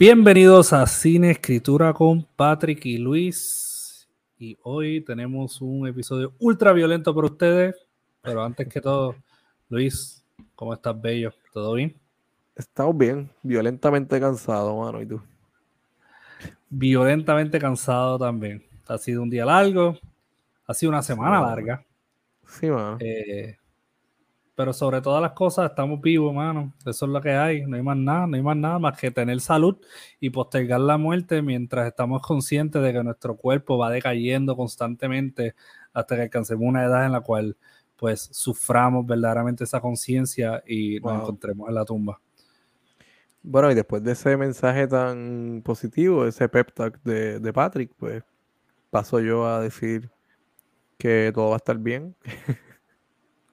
Bienvenidos a Cine Escritura con Patrick y Luis. Y hoy tenemos un episodio ultra violento para ustedes. Pero antes que todo, Luis, ¿cómo estás, bello? ¿Todo bien? Estamos bien, violentamente cansado, mano. ¿Y tú? Violentamente cansado también. Ha sido un día largo, ha sido una semana larga. Sí, mano. Eh, pero sobre todas las cosas estamos vivos, mano. Eso es lo que hay. No hay más nada, no hay más nada más que tener salud y postergar la muerte mientras estamos conscientes de que nuestro cuerpo va decayendo constantemente hasta que alcancemos una edad en la cual pues suframos verdaderamente esa conciencia y nos encontremos en la tumba. Bueno, y después de ese mensaje tan positivo, ese pep talk de, de Patrick, pues paso yo a decir que todo va a estar bien.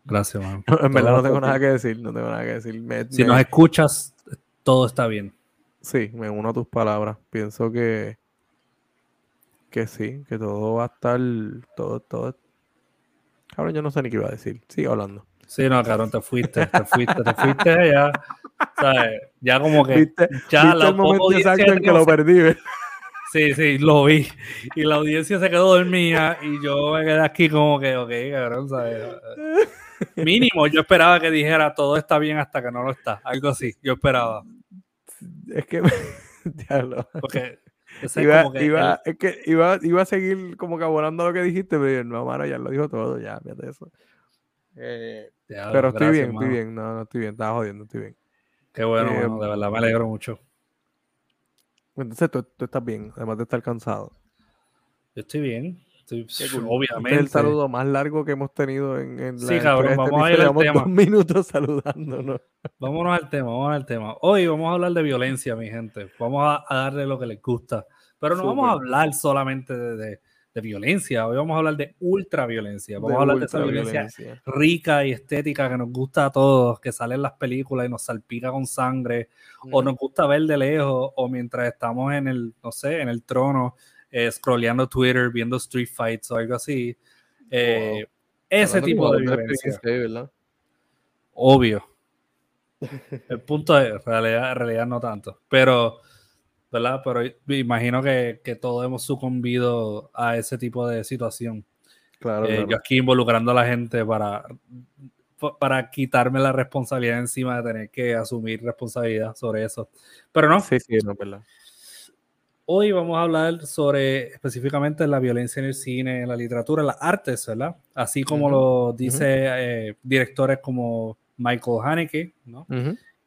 Gracias, man. en verdad no tengo nada que decir, no tengo nada que decir. si nos escuchas, todo está bien. Sí, me uno a tus palabras. Pienso que que sí, que todo va a estar, todo, todo. Cabrón, yo no sé ni qué iba a decir. Sigue hablando. Sí, no, cabrón, te fuiste, te fuiste, te fuiste ya. ¿sabes? Ya como que. ya el momento exacto en que lo perdí. Sí, sí, lo vi. Y la audiencia se quedó dormida y yo me quedé aquí como que, ok, cabrón, ¿sabes? Mínimo, yo esperaba que dijera todo está bien hasta que no lo está. Algo así, yo esperaba. Es que. Porque. Iba, iba, es que iba, iba, a seguir como que abonando lo que dijiste, pero no, mano, ya lo dijo todo, ya, fíjate eso. Eh, pero estoy bien, estoy bien, no, no estoy bien, estaba jodiendo, estoy bien. Qué bueno, eh, de verdad, me alegro mucho. Entonces tú, tú, estás bien, además de estar cansado. Yo estoy bien, Obviamente. Este es el saludo más largo que hemos tenido en, en la Sí, cabrón, este vamos a ir al tema. Dos minutos saludándonos. Vámonos al tema, vamos al tema. Hoy vamos a hablar de violencia, mi gente. Vamos a, darle lo que les gusta. Pero no vamos a hablar solamente de, de, violencia. Hoy vamos a hablar de ultraviolencia. Vamos a hablar de esa violencia, rica y estética que nos gusta a todos, que sale en las películas y nos salpica con sangre, o nos gusta ver de lejos, o mientras estamos en el, no sé, en el trono eh, scrolleando Twitter, viendo Street Fights o algo así. Eh, ese tipo de violencia. Obvio. El punto de realidad, realidad no tanto. Pero, ¿verdad? Pero me imagino que, que, todos hemos sucumbido a ese tipo de situación. Claro, eh, Yo aquí involucrando a la gente para, para quitarme la responsabilidad encima de tener que asumir responsabilidad sobre eso. Pero no. Sí, sí, no, verdad. Hoy vamos a hablar sobre específicamente la violencia en el cine, en la literatura, en las artes, ¿verdad? Así como lo dice eh, directores como Michael Haneke, ¿no?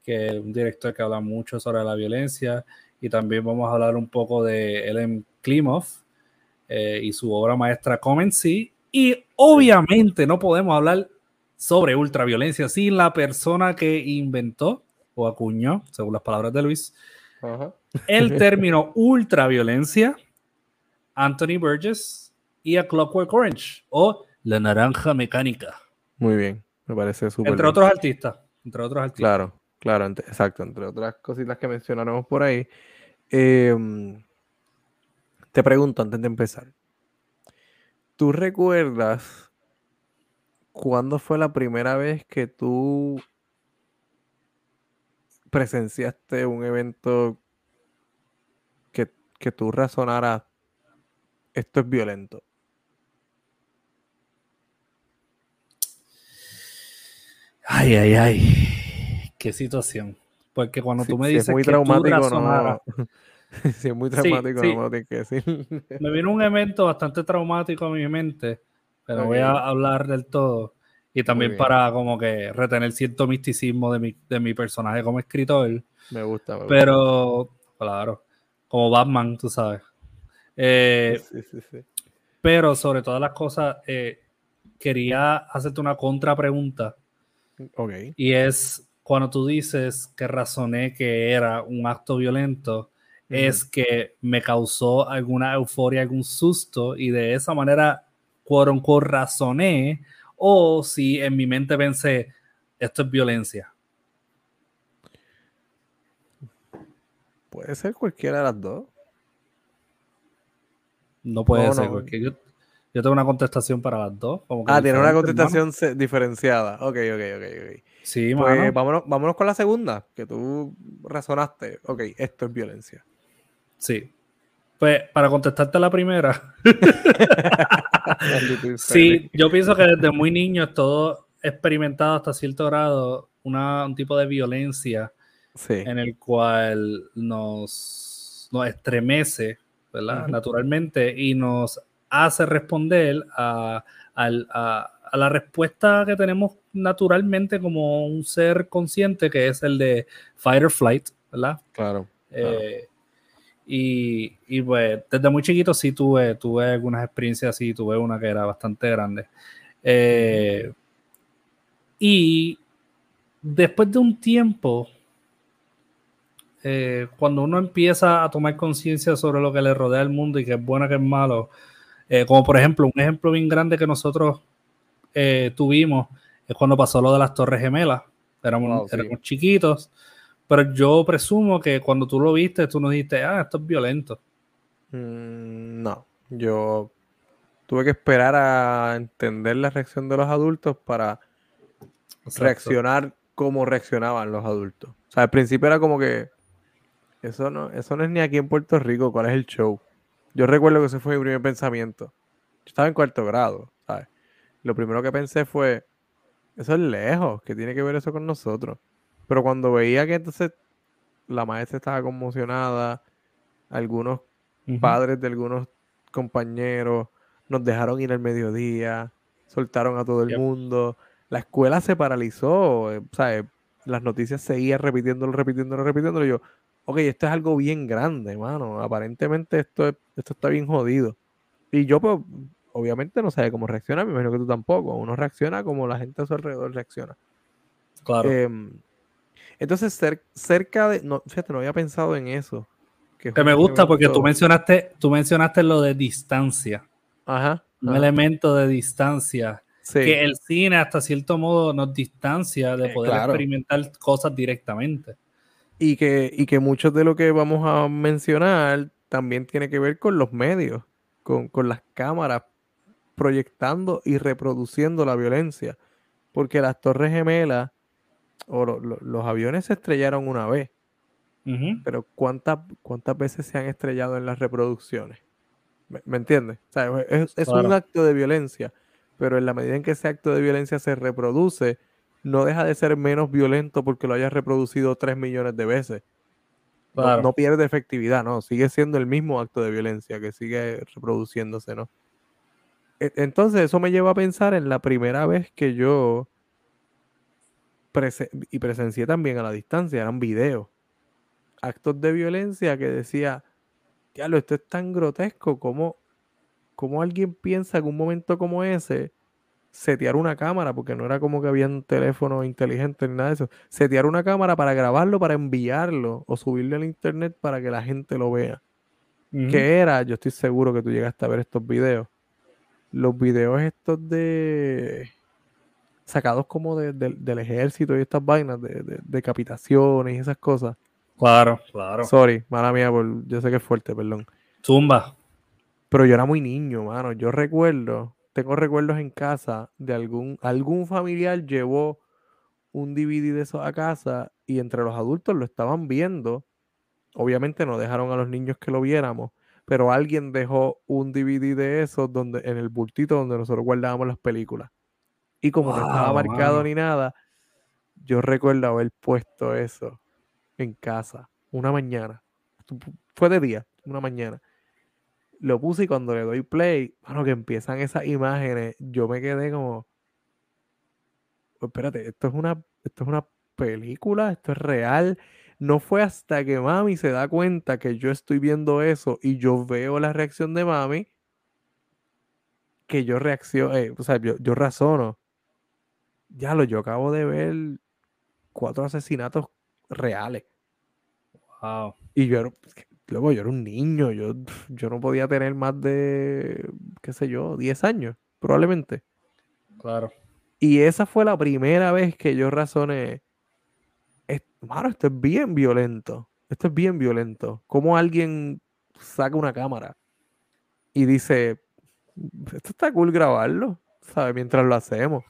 que es un director que habla mucho sobre la violencia, y también vamos a hablar un poco de Ellen Klimov eh, y su obra maestra Comency, y obviamente no podemos hablar sobre ultraviolencia sin la persona que inventó o acuñó, según las palabras de Luis, el término ultraviolencia, Anthony Burgess y a Clockwork Orange o La Naranja Mecánica. Muy bien, me parece súper. Entre otros artistas. Entre otros artistas. Claro, claro, exacto. Entre otras cositas que mencionaremos por ahí. Em, te pregunto antes de empezar. ¿Tú recuerdas cuándo fue la primera vez que tú presenciaste un evento que, que tú razonaras, esto es violento? Ay, ay, ay. Qué situación. Porque cuando tú me dices es muy que traumático, no, si es muy traumático, no me lo tienes que decir. me vino un evento bastante traumático a mi mente, pero voy a hablar del todo. Y también para como que retener cierto misticismo de mi, de mi personaje como escritor. Me gusta, Pero, claro, como Batman, tú sabes. Eh, sí, sí, sí. Pero sobre todas las cosas, eh, quería hacerte una contrapregunta. Ok. Y es cuando tú dices que razoné que era un acto violento, es que me causó alguna euforia, algún susto, y de esa manera, quote unquote, razoné o si en mi mente pensé, esto es violencia. Puede ser cualquiera de las dos. No puede ser, porque Yo tengo una contestación para las dos. ah, tiene una contestación diferenciada. Ok, ok, ok, ok. Sí, pues, vámonos, vámonos con la segunda, que tú razonaste. Ok, esto es violencia. Sí. Pues para contestarte la primera. sí, yo pienso que desde muy niño todo experimentado hasta cierto grado una, un tipo de violencia en el cual nos, nos estremece, ¿verdad? Naturalmente, y nos hace responder a, la respuesta que tenemos naturalmente como un ser consciente, que es el de fight or flight, ¿verdad? Claro. Eh, y, y, pues desde muy chiquito sí tuve, tuve algunas experiencias así, tuve una que era bastante grande. Eh, y después de un tiempo, eh, cuando uno empieza a tomar conciencia sobre lo que le rodea al mundo y que es bueno, que es malo, eh, como por ejemplo, un ejemplo bien grande que nosotros eh, tuvimos es cuando pasó lo de las Torres Gemelas. Éramos, chiquitos, pero yo presumo que cuando tú lo viste, tú nos dijiste, ah, esto es violento. Mm, no, yo tuve que esperar a entender la reacción de los adultos para reaccionar como reaccionaban los adultos. O sea, al principio era como que eso no, eso no es ni aquí en Puerto Rico, ¿cuál es el show? Yo recuerdo que ese fue mi primer pensamiento. Yo estaba en cuarto grado, ¿sabes? Lo primero que pensé fue, eso es lejos, ¿qué tiene que ver eso con nosotros? Pero cuando veía que entonces la maestra estaba conmocionada, algunos padres de algunos compañeros nos dejaron ir al mediodía, soltaron a todo el mundo, la escuela se paralizó, eh, ¿sabes? Las noticias seguían repitiéndolo, repitiéndolo, repitiéndolo. Y yo, ok, esto es algo bien grande, mano. Aparentemente esto, esto está bien jodido. Y yo, pues, obviamente no sabe cómo reacciona, me imagino que tú tampoco. Uno reacciona como la gente a su alrededor reacciona. Claro. Em, entonces, cerca de. No, fíjate, no había pensado en eso. Que, me gusta porque tú mencionaste, tú mencionaste lo de distancia. Ajá. Un elemento de distancia. Que el cine, hasta cierto modo, nos distancia de eh, poder experimentar cosas directamente. Y que, y que mucho de lo que vamos a mencionar también tiene que ver con los medios, con, las cámaras proyectando y reproduciendo la violencia. Porque las torres gemelas o los aviones se estrellaron una vez. Pero ¿cuántas, ¿cuántas veces se han estrellado en las reproducciones? ¿Me, entiendes? es, un acto de violencia, pero en la medida en que ese acto de violencia se reproduce, no deja de ser menos violento porque lo hayas reproducido tres millones de veces. No, pierde efectividad, no, sigue siendo el mismo acto de violencia que sigue reproduciéndose, ¿no? E, entonces eso me lleva a pensar en la primera vez que yo y presencié también a la distancia, eran videos, actos de violencia que decía, lo esto es tan grotesco, como, como alguien piensa que un momento como ese setear una cámara, porque no era como que había un teléfono inteligente ni nada de eso, setear una cámara para grabarlo, para enviarlo o subirlo al internet para que la gente lo vea. ¿Qué era? Yo estoy seguro que tú llegaste a ver estos videos. Los videos estos de sacados como del ejército y estas vainas de, decapitaciones y esas cosas. Claro, claro. Sorry, mala mía, por, yo sé que es fuerte, perdón. Zumba. Pero yo era muy niño, mano. Yo recuerdo tengo recuerdos en casa de algún, algún familiar llevó un DVD de eso a casa y entre los adultos lo estaban viendo. Obviamente no dejaron a los niños que lo viéramos, pero alguien dejó un DVD de eso donde, en el bultito donde nosotros guardábamos las películas. Y como no estaba marcado ni nada, yo recuerdo haber puesto eso en casa una mañana. Fue de día, una mañana lo puse y cuando le doy play, bueno, que empiezan esas imágenes, yo me quedé como, oh, espérate, esto es una, esto es una película, esto es real. No fue hasta que mami se da cuenta que yo estoy viendo eso y yo veo la reacción de mami que yo reacciono, eh, o sea, yo, yo razono. Ya lo, yo acabo de ver cuatro asesinatos reales. Wow. Y yo, Luego yo era un niño, yo, yo no podía tener más de, qué sé yo, 10 años, probablemente. Claro. Y esa fue la primera vez que yo razoné, mano, esto es bien violento, esto es bien violento. Como alguien saca una cámara y dice, esto está cool grabarlo, ¿sabes? Mientras lo hacemos.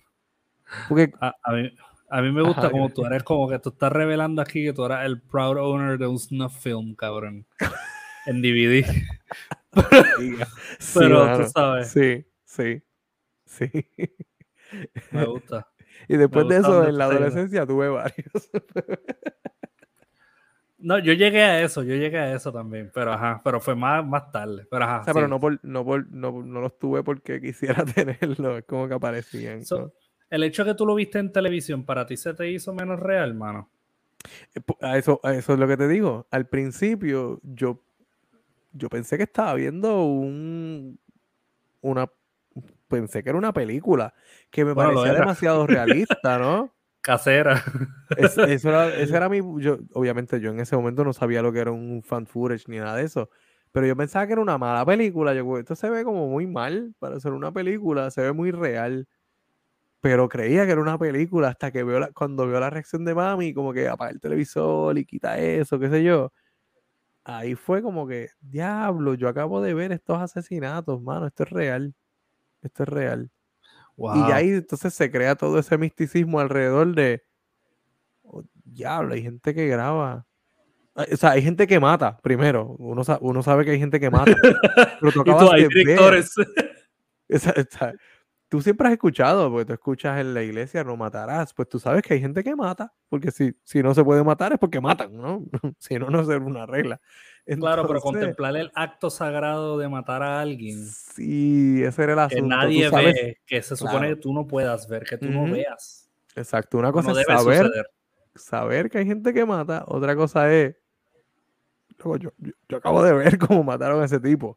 Porque... A, mí, a mí, me gusta como tú eres como que tú estás revelando aquí que tú eras el proud owner de un snuff film, cabrón. en DVD. Pero tú sabes. Sí, sí, sí. Me gusta. Y después de eso, en la adolescencia tuve varios. No, yo llegué a eso, yo llegué a eso también, pero ajá, pero fue más, más tarde. Pero ajá. O sea, pero no, por, no, por, no, no, los tuve porque quisiera tenerlo, es como que aparecían. El hecho de que tú lo viste en televisión, ¿para ti se te hizo menos real, mano? Eh, a eso, eso es lo que te digo. Al principio, yo, yo pensé que estaba viendo un, una. Pensé que era una película que me parecía demasiado realista, ¿no? casera. eso era, ese era mi. Yo, obviamente, yo en ese momento no sabía lo que era un fan footage ni nada de eso. Pero yo pensaba que era una mala película. Yo, esto se ve como muy mal para ser una película, se ve muy real. Pero creía que era una película hasta que veo la, cuando veo la reacción de mami, como que apaga el televisor y quita eso, qué sé yo. Ahí fue como que, diablo, yo acabo de ver estos asesinatos, mano, esto es real. Esto es real. Y ahí entonces se crea todo ese misticismo alrededor de, oh, diablo, hay gente que graba. O sea, hay gente que mata, primero. Uno, uno sabe que hay gente que mata. pero tú acabas hay directores. tú siempre has escuchado, porque tú escuchas en la iglesia, no matarás. Pues tú sabes que hay gente que mata, porque si, si no se puede matar es porque matan, ¿no? si no, no es una regla claro, pero contemplar el acto sagrado de matar a alguien. Sí, ese era el asunto. Que nadie ve, que se supone que tú no puedas ver, que tú no veas. Exacto, una cosa es saber, saber que hay gente que mata, otra cosa es. Yo, yo, acabo de ver cómo mataron a ese tipo.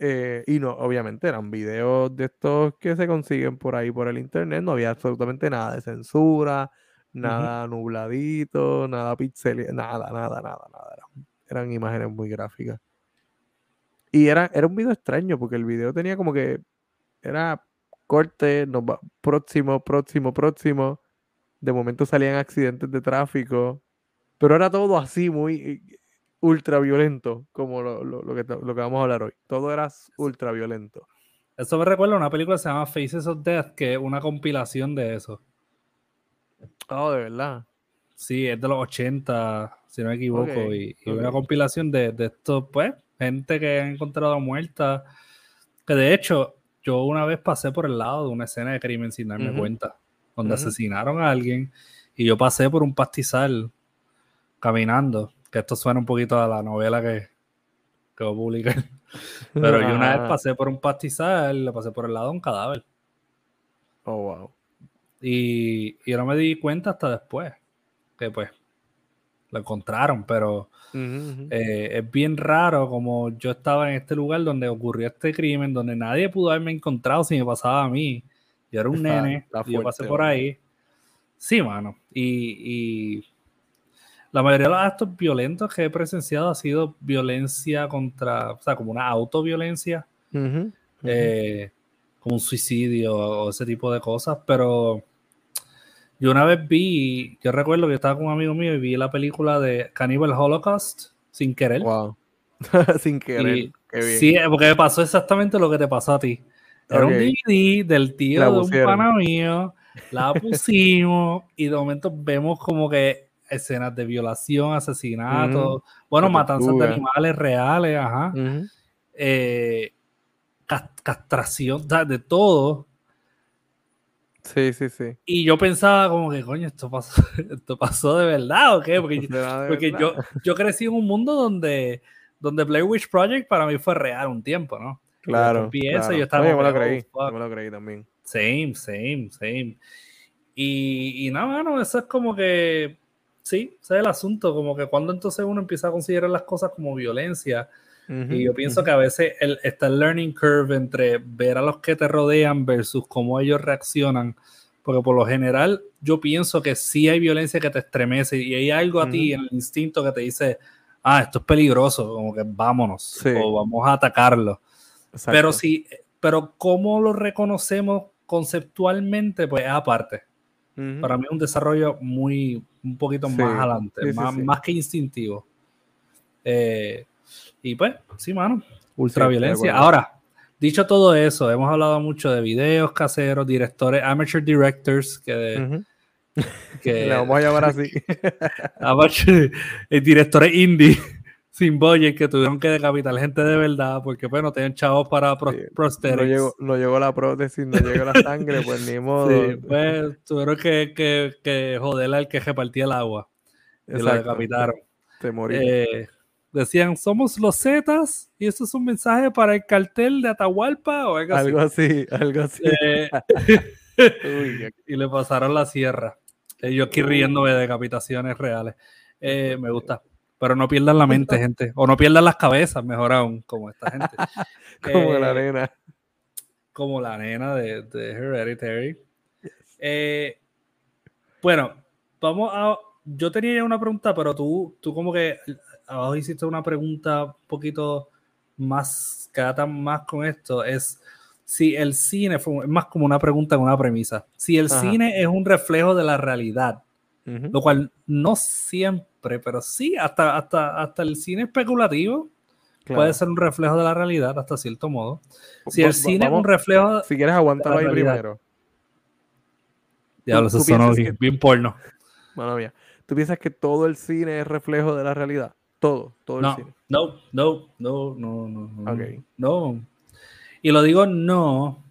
Eh, y no, obviamente eran videos de estos que se consiguen por ahí por el internet, no había absolutamente nada de censura, nada nubladito, nada pixel, nada, nada, nada, nada eran imágenes muy gráficas. Y era, era un video extraño porque el video tenía como que era corte, próximo, próximo, próximo. De momento salían accidentes de tráfico. Pero era todo así, muy ultra violento, como lo, que, lo que vamos a hablar hoy. Todo era ultra violento. Eso me recuerda a una película que se llama Faces of Death, que es una compilación de eso. Oh, de verdad. Sí, es de los 80, si no me equivoco, y, una compilación de, de esto, pues, gente que ha encontrado muerta. Que de hecho, yo una vez pasé por el lado de una escena de crimen sin darme cuenta, donde asesinaron a alguien, y yo pasé por un pastizal caminando, que esto suena un poquito a la novela que, que voy a publicar. Pero yo una vez pasé por un pastizal, le pasé por el lado de un cadáver. Oh, wow. Y, y yo no me di cuenta hasta después. Que pues lo encontraron, pero eh, es bien raro como yo estaba en este lugar donde ocurrió este crimen, donde nadie pudo haberme encontrado si me pasaba a mí. Yo era un nene, y yo pasé por ahí. Sí, mano. Y, la mayoría de los actos violentos que he presenciado ha sido violencia contra, o sea, como una autoviolencia, eh, como un suicidio o ese tipo de cosas, pero yo una vez vi, yo recuerdo que estaba con un amigo mío y vi la película de Cannibal Holocaust sin querer. Wow. sin querer. Qué bien. Sí, porque me pasó exactamente lo que te pasó a ti. Era un DVD del tío de un pana mío, la pusimos y de momento vemos como que escenas de violación, asesinato, bueno, matanzas de animales reales, ajá. Eh, castración, de todo. Sí, sí, sí. Y yo pensaba como que, coño, esto pasó, esto pasó de verdad o qué? Porque, porque yo, yo crecí en un mundo donde, donde Blair Witch Project para mí fue real un tiempo, ¿no? Claro. Y yo estaba Oye, me lo creí, oh, me lo creí también. Same, same, same. Y, y nada, no, eso es como que, sí, ese es el asunto, como que cuando entonces uno empieza a considerar las cosas como violencia, y yo pienso que a veces el, está el learning curve entre ver a los que te rodean versus cómo ellos reaccionan. Porque por lo general yo pienso que sí hay violencia que te estremece y hay algo a ti en el instinto que te dice, ah, esto es peligroso, como que vámonos o vamos a atacarlo. Pero sí, pero cómo lo reconocemos conceptualmente, pues es aparte. Para mí es un desarrollo muy, un poquito más adelante, más, más, que instintivo. Eh, y pues, sí, mano, ultraviolencia. Ahora, dicho todo eso, hemos hablado mucho de videos caseros, directores, amateur directors, que, que Le vamos a llamar así. amateur, eh, directores indie sin budget que tuvieron que decapitar gente de verdad porque pues no tenían chavos para pro No llegó, no llegó, la prótesis, no llegó la sangre, pues ni modo. Sí, pues tuvieron que, que, que joder al que repartía el agua. Y lo decapitaron. Se murió. Eh, decían, somos los Zetas y eso es un mensaje para el cartel de Atahualpa o algo, algo así. Algo así, eh, y le pasaron la sierra. Eh, yo aquí riéndome de decapitaciones reales. me gusta. Pero no pierdan la mente, gente. O no pierdan las cabezas, mejor aún, como esta gente. como la nena. Como la nena de, de Hereditary. bueno, vamos a yo tenía ya una pregunta, pero tú, tú como que abajo hiciste una pregunta un poquito más, que tan más con esto, es si el cine, es más como una pregunta una premisa, si el cine es un reflejo de la realidad, lo cual no siempre, pero sí, hasta, hasta, hasta el cine especulativo puede ser un reflejo de la realidad hasta cierto modo. Si el cine es un reflejo... Si quieres, aguantar ahí primero. Diablo, eso sonó bien, porno. Bueno, mía. ¿Tú piensas que todo el cine es reflejo de la realidad? Todo, todo el cine. No, no, no, no, no. Okay. No. Y lo digo no.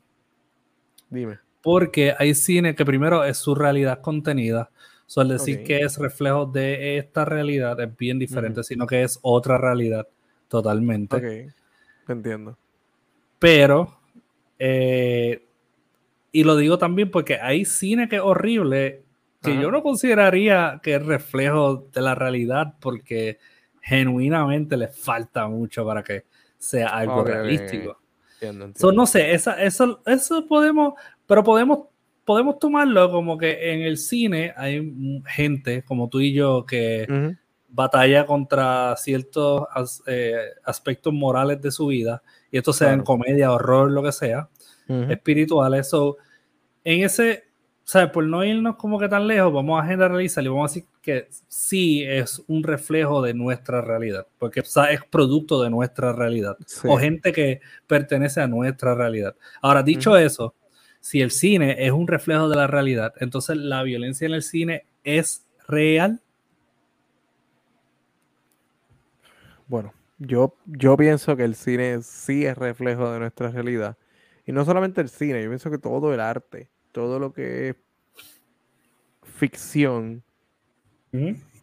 Dime. Porque hay cine que primero es su realidad contenida. Suele decir que es reflejo de esta realidad es bien diferente, sino que es otra realidad totalmente. Ok, entiendo. Pero, eh, y lo digo también porque hay cine que es horrible que yo no consideraría que es reflejo de la realidad porque genuinamente le falta mucho para que sea algo realístico. no sé, esa, eso, eso podemos, pero podemos, podemos tomarlo como que en el cine hay gente como tú y yo que batalla contra ciertos eh, aspectos morales de su vida, y esto sea en comedia, horror, lo que sea, espiritual. Eso, en ese, sea, Por no irnos como que tan lejos, vamos a generalizar y vamos a decir que sí es un reflejo de nuestra realidad, porque es producto de nuestra realidad, o gente que pertenece a nuestra realidad. Ahora, dicho eso, si el cine es un reflejo de la realidad, entonces la violencia en el cine es real. Bueno, yo, yo pienso que el cine sí es reflejo de nuestra realidad. Y no solamente el cine, yo pienso que todo el arte todo lo que es ficción,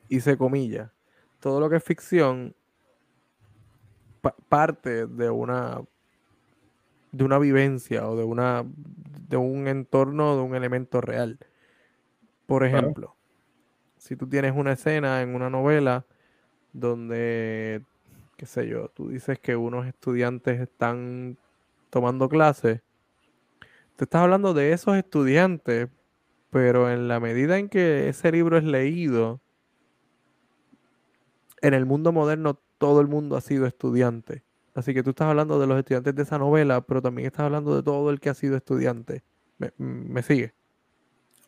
hice comillas, todo lo que es ficción parte de una de una vivencia o de una de un entorno, de un elemento real. Por ejemplo, si tú tienes una escena en una novela donde, qué sé yo, tú dices que unos estudiantes están tomando clases Te estás hablando de esos estudiantes, pero en la medida en que ese libro es leído, en el mundo moderno todo el mundo ha sido estudiante. Así que tú estás hablando de los estudiantes de esa novela, pero también estás hablando de todo el que ha sido estudiante. ¿Me, sigue?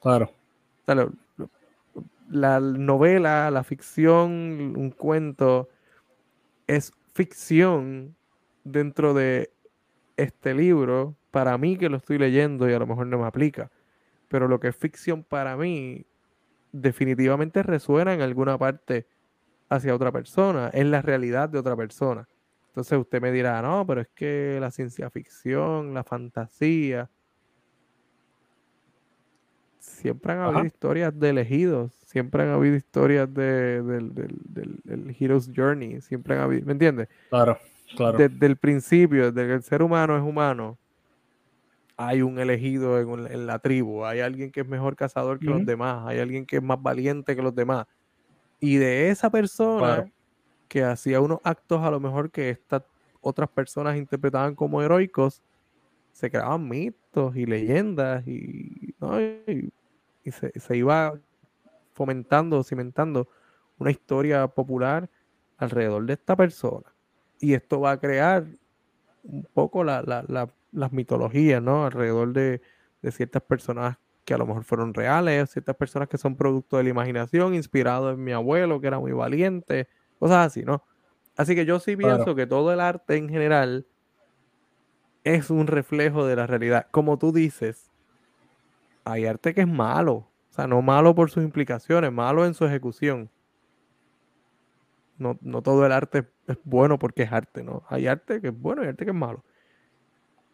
Claro. la novela, la ficción, un cuento, es ficción dentro de este libro, para mí que lo estoy leyendo y a lo mejor no me aplica, pero lo que es ficción para mí definitivamente resuena en alguna parte hacia otra persona, es la realidad de otra persona. Entonces usted me dirá, no, pero es que la ciencia ficción, la fantasía, siempre han habido historias de elegidos, siempre han habido historias de, del, del, Hero's Journey, siempre han habido, ¿me entiendes? Claro. Claro. Desde el principio, desde que el ser humano es humano, hay un elegido en, la tribu, hay alguien que es mejor cazador que los demás, hay alguien que es más valiente que los demás. Y de esa persona que hacía unos actos a lo mejor que estas otras personas interpretaban como heroicos, se creaban mitos y leyendas y, se, se, iba fomentando, cimentando una historia popular alrededor de esta persona y esto va a crear un poco la, las mitologías, ¿no? Alrededor de, ciertas personas que a lo mejor fueron reales, ciertas personas que son producto de la imaginación, inspirado en mi abuelo, que era muy valiente, cosas así, ¿no? Así que yo sí pienso que todo el arte en general es un reflejo de la realidad. Como tú dices, hay arte que es malo. O sea, no malo por sus implicaciones, malo en su ejecución. No, no todo el arte es bueno porque es arte, ¿no? Hay arte que es bueno y arte que es malo.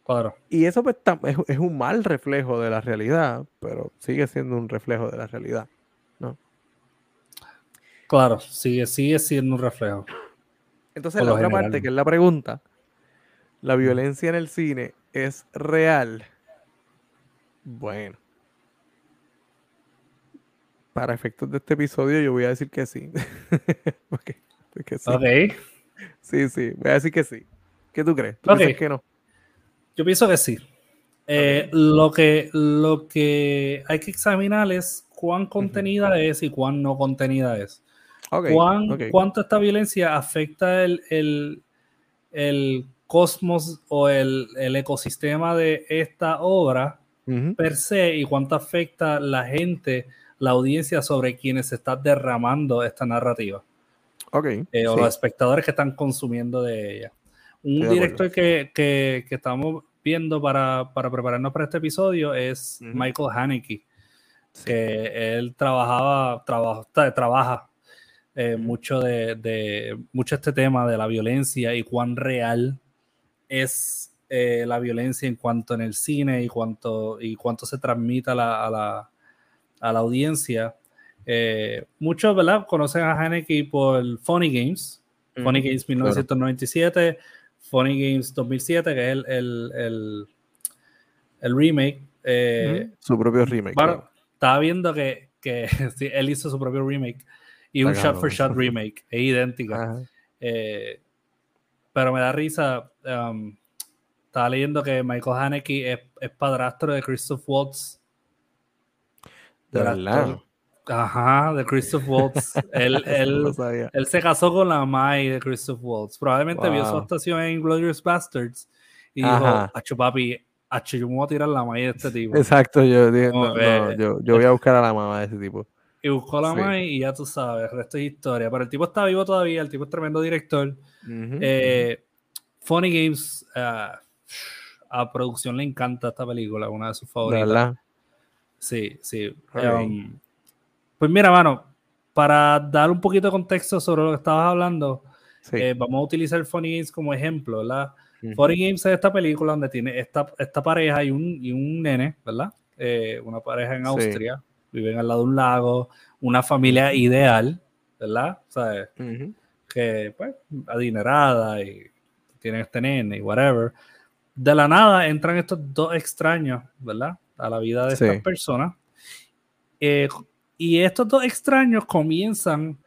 Claro. Y eso pues, es, es, un mal reflejo de la realidad, pero sigue siendo un reflejo de la realidad. Claro, sigue, sigue siendo un reflejo. Entonces, la otra parte, que es la pregunta, ¿la violencia en el cine es real? Bueno. Para efectos de este episodio, yo voy a decir que sí. porque, sí. Ok. Sí, sí, voy a decir que sí. ¿Qué tú crees? ¿Tú que no? Yo pienso que sí. Eh, lo, que, lo que hay que examinar es cuán contenida es y cuán no contenida es. ¿Cuánto esta violencia afecta el, cosmos o el, ecosistema de esta obra per se y cuánto afecta la gente, la audiencia sobre quienes se está derramando esta narrativa? Eh, o los espectadores que están consumiendo de ella. Un director que, estamos viendo para, prepararnos para este episodio es Michael Haneke, que él trabajaba, trabaja eh, mucho de, mucho este tema de la violencia y cuán real es eh, la violencia en cuanto en el cine y cuánto, y cuánto se transmite a la, audiencia. Eh, muchos, ¿verdad? Conocen a Haneke por Funny Games, Funny Games 1997, Funny Games 2007, que es el, el, remake. Su propio remake. estaba viendo que, que él hizo su propio remake y un shot for shot remake, es idéntica. Eh, pero me da risa. Um, estaba leyendo que Michael Haneke es, padrastro de Christoph Waltz. De verdad. Ajá, de Christoph Waltz. él, él, él, se casó con la Mai de Christoph Waltz. Probablemente vio su actuación en Glorious Bastards y dijo, acho papi, acho, yo me voy a tirar la Mai de este tipo. Exacto, yo, yo, yo, voy a buscar a la mamá de ese tipo. Y buscó la Mai y ya tú sabes, el resto es historia. Pero el tipo está vivo todavía, el tipo es tremendo director. Eh, Funny Games, uh, a producción le encanta esta película, una de sus favoritas. ¿Verdad? Sí, sí. Um, pues mira, mano, para dar un poquito de contexto sobre lo que estabas hablando, eh, vamos a utilizar Funny Games como ejemplo, ¿verdad? Funny Games es esta película donde tiene esta, esta pareja y un, y un nene, ¿verdad? Eh, una pareja en Austria viven al lado de un lago, una familia ideal, ¿verdad? ¿Sabes? Que, pues, adinerada y tienen este nene y whatever. De la nada entran estos dos extraños, ¿verdad? A la vida de estas personas. Eh, y estos dos extraños comienzan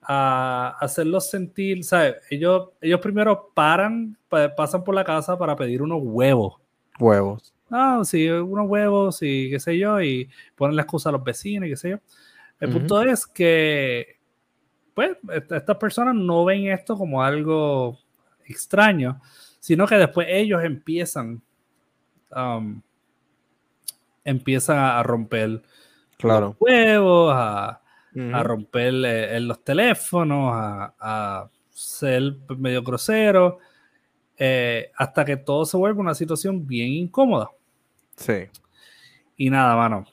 a hacerlos sentir, ¿sabes? Ellos, ellos primero paran, pasan por la casa para pedir unos huevos. Huevos ah, sí, unos huevos y qué sé yo, y ponen la excusa a los vecinos y qué sé yo. El punto es que, pues, estas personas no ven esto como algo extraño, sino que después ellos empiezan, um, empiezan a romper los huevos, a, romper eh, los teléfonos, a, a ser medio grosero. Eh, hasta que todo se vuelve una situación bien incómoda. Sí. Y nada, mano.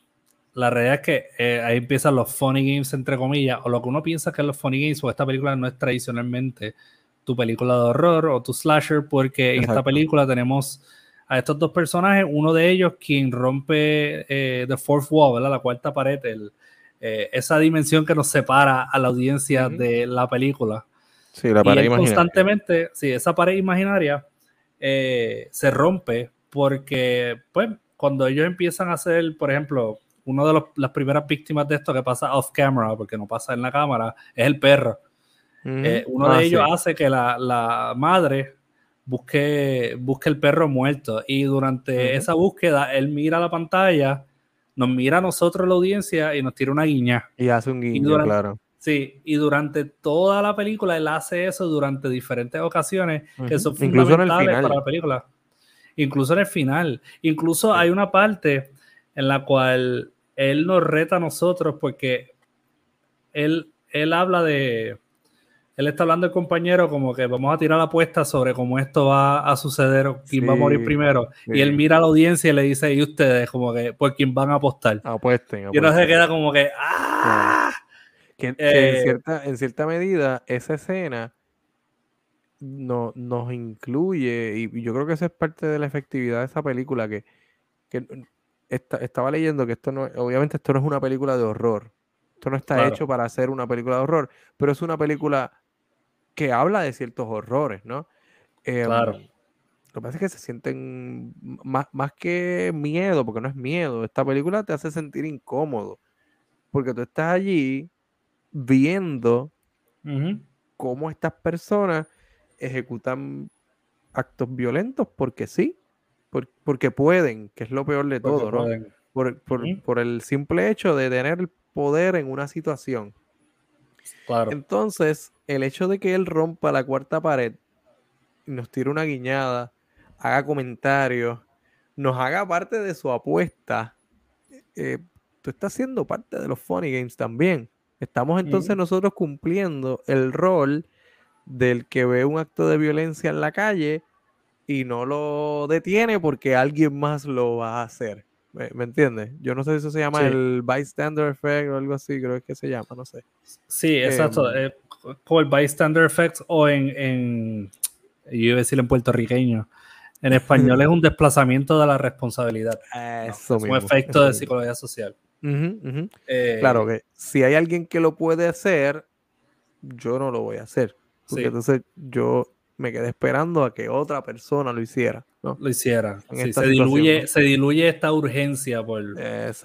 La realidad es que eh, ahí empiezan los funny games, entre comillas, o lo que uno piensa que es los funny games, o esta película no es tradicionalmente tu película de horror o tu slasher, porque en esta película tenemos a estos dos personajes, uno de ellos quien rompe eh, The Fourth Wall, ¿verdad? la cuarta pared, el, esa dimensión que nos separa a la audiencia de la película. Sí, la pared imaginaria. Constantemente, sí, esa pared imaginaria eh, se rompe porque, pues, cuando ellos empiezan a hacer, por ejemplo, una de las primeras víctimas de esto que pasa off camera, porque no pasa en la cámara, es el perro. Eh, uno de ah, ellos hace que la, madre busque, busque el perro muerto y durante esa búsqueda él mira la pantalla, nos mira a nosotros la audiencia y nos tira una guiña. Y hace un guiño, claro. Sí, y durante toda la película él hace eso durante diferentes ocasiones que son fundamentales para la película. Incluso en el final. Incluso hay una parte en la cual él nos reta a nosotros porque él, él habla de, él está hablando el compañero como que vamos a tirar la apuesta sobre cómo esto va a suceder o quién va a morir primero. Y él mira a la audiencia y le dice, y ustedes, como que por quién van a apostar. Apuesten. Y uno se queda como que, ¡ah! Que, en, eh, cierta, en cierta medida, esa escena no, nos incluye, y yo creo que esa es parte de la efectividad de esa película, que, que estaba leyendo que esto no, obviamente esto no es una película de horror. Esto no está hecho para hacer una película de horror, pero es una película que habla de ciertos horrores, ¿no? Em, claro. Lo que pasa es que se sienten más, más que miedo, porque no es miedo. Esta película te hace sentir incómodo, porque tú estás allí viendo cómo estas personas ejecutan actos violentos porque sí, porque pueden, que es lo peor de todo, ¿no? Por, por, el simple hecho de tener el poder en una situación. Claro. Entonces, el hecho de que él rompa la cuarta pared, nos tire una guiñada, haga comentarios, nos haga parte de su apuesta, eh, tú estás siendo parte de los Funny Games también. Estamos entonces nosotros cumpliendo el rol del que ve un acto de violencia en la calle y no lo detiene porque alguien más lo va a hacer. ¿Me, entiendes? Yo no sé si eso se llama el bystander effect o algo así, creo que se llama, no sé. Sí, exacto. Em, eh, como el bystander effect o en, en, yo iba a decir en puertorriqueño. En español es un desplazamiento de la responsabilidad. Eso es un efecto de psicología social. Eh, claro que si hay alguien que lo puede hacer, yo no lo voy a hacer. Porque entonces yo me quedé esperando a que otra persona lo hiciera. ¿no? Lo hiciera. se, diluye, se diluye esta urgencia por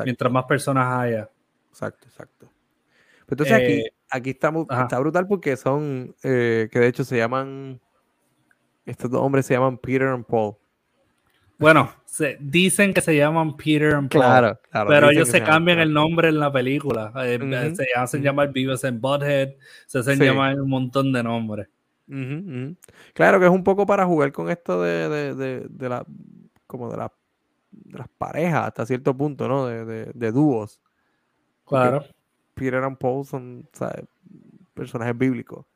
mientras más personas haya. Exacto, exacto. entonces aquí, eh, aquí está, está, brutal porque son, eh, que de hecho se llaman, estos dos hombres se llaman Peter y Paul. Bueno, se, dicen que se llaman Peter y Paul. Claro, Pero ellos se, cambian el nombre en la película. Eh, se hacen llamar Beavis and Butthead, se hacen llamar un montón de nombres. Claro que es un poco para jugar con esto de, de, de, la como de, la, de las parejas hasta cierto punto, ¿no? De, dúos. Claro. Peter and Paul son personajes bíblicos.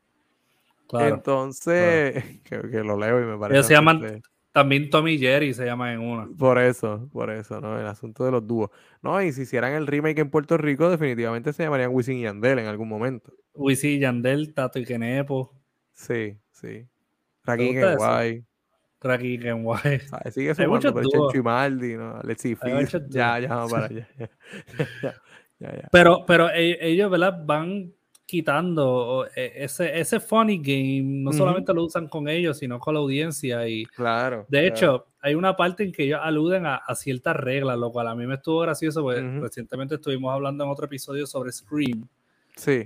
Claro. Entonces, Que, lo leo y me parece. Ellos se llaman también Tommy Jerry se llaman en una. Por eso, por eso, ¿no? El asunto de los dúos. No, y si hicieran el remake en Puerto Rico, definitivamente se llamarían Wisin y Yandel en algún momento. Wisin y Yandel, Tato y Kenepo. Sí, sí. Raki Kenway. Raki Kenway. Sigue sumando, pero Chencho y Maldi, ¿no? Let's see, Ya, ya, vamos para allá. ya, ya, Pero, pero e, ellos, ¿verdad? Van quitando e, ese, ese funny game, no solamente lo usan con ellos, sino con la audiencia. Y claro. De hecho, hay una parte en que ellos aluden a, ciertas reglas, lo cual a mí me estuvo gracioso, porque recientemente estuvimos hablando en otro episodio sobre Scream.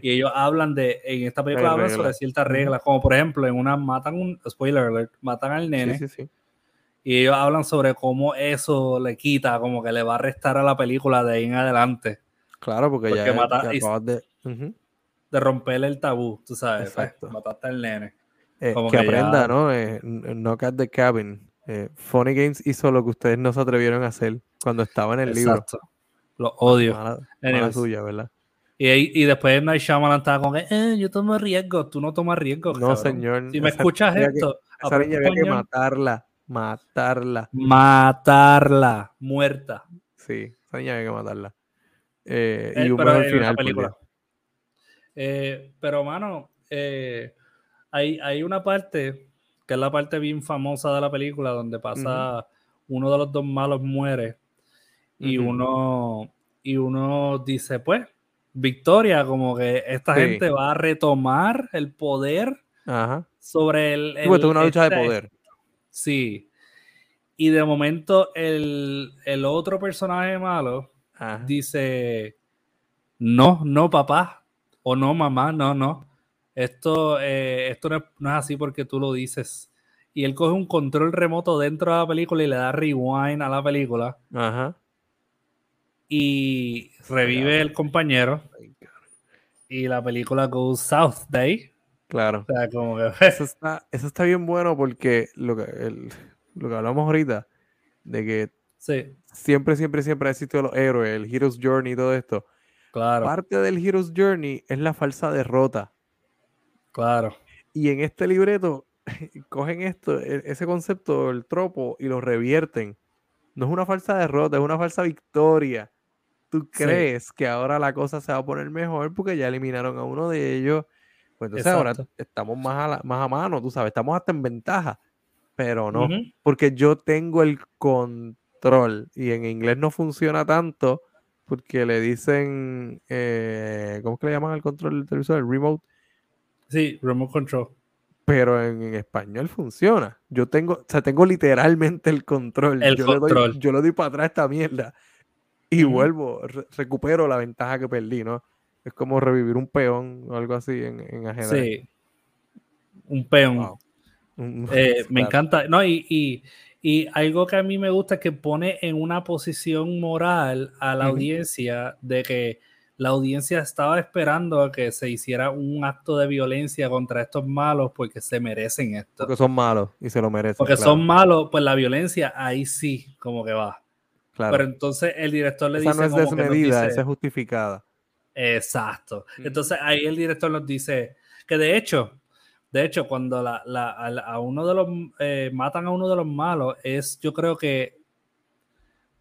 Y ellos hablan de, en esta película hablan sobre ciertas reglas, como por ejemplo, en una matan un, spoiler alert, matan al nene. y ellos hablan sobre cómo eso le quita, como que le va a restar a la película de ahí en adelante. Claro, porque, ya, mata, de... de romperle el tabú, tú sabes. Pues, Exacto. mataste al nene. Eh, que, aprenda, ¿no? Eh, Knock at the Cabin. Eh, Funny Games hizo lo que ustedes no se atrevieron a hacer cuando estaba en el Exacto. libro. Lo odio. Mala, suya, ¿verdad? Y, y después Night Shyamalan estaba con eh, yo tomo riesgo, tú no tomas riesgo. No, señor. Si me escuchas esto, esa niña había que matarla, matarla. Matarla, muerta. Sí, esa niña había que matarla. Eh, y un pero, final. Película. Eh, pero, mano, eh, hay, hay una parte que es la parte bien famosa de la película donde pasa uno de los dos malos muere y uno y uno dice pues victoria, como que esta gente va a retomar el poder sobre el... el una lucha de este poder. Sí. Y de momento el, otro personaje malo dice, no, no papá, o no mamá, no, no. Esto, eh, esto no es, no es así porque tú lo dices. Y él coge un control remoto dentro de la película y le da rewind a la película. Ajá y revive el compañero y la película Goes South Day. Claro. eso, está, eso está bien bueno porque lo que, lo que hablamos ahorita, de que siempre, siempre, siempre ha existido los héroes, el Hero's Journey y todo esto. Claro. Parte del Hero's Journey es la falsa derrota. Claro. Y en este libreto cogen esto, e, ese concepto, el tropo, y lo revierten. No es una falsa derrota, es una falsa victoria. Tú crees que ahora la cosa se va a poner mejor porque ya eliminaron a uno de ellos. Pues entonces ahora estamos más a, más a mano, tú sabes, estamos hasta en ventaja. Pero no, porque yo tengo el control y en inglés no funciona tanto porque le dicen, eh, ¿cómo es que le llaman al control del televisor? El remote. Sí, remote control. Pero en, español funciona. Yo tengo, o sea, tengo literalmente el control. El yo, control. Le doy, yo le doy para atrás esta mierda y vuelvo, recupero la ventaja que perdí, ¿no? Es como revivir un peón o algo así en, en ajedrez. Sí, un peón. Eh, me encanta. No, y, y, y, algo que a mí me gusta es que pone en una posición moral a la audiencia de que la audiencia estaba esperando a que se hiciera un acto de violencia contra estos malos porque se merecen esto. Porque son malos y se lo merecen. Porque son malos, pues la violencia ahí sí, como que va. Pero entonces el director le dice. No es desmedida, esa es justificada. Exacto. Entonces ahí el director nos dice que de hecho, de hecho, cuando la, a, uno de los eh, matan a uno de los malos, es yo creo que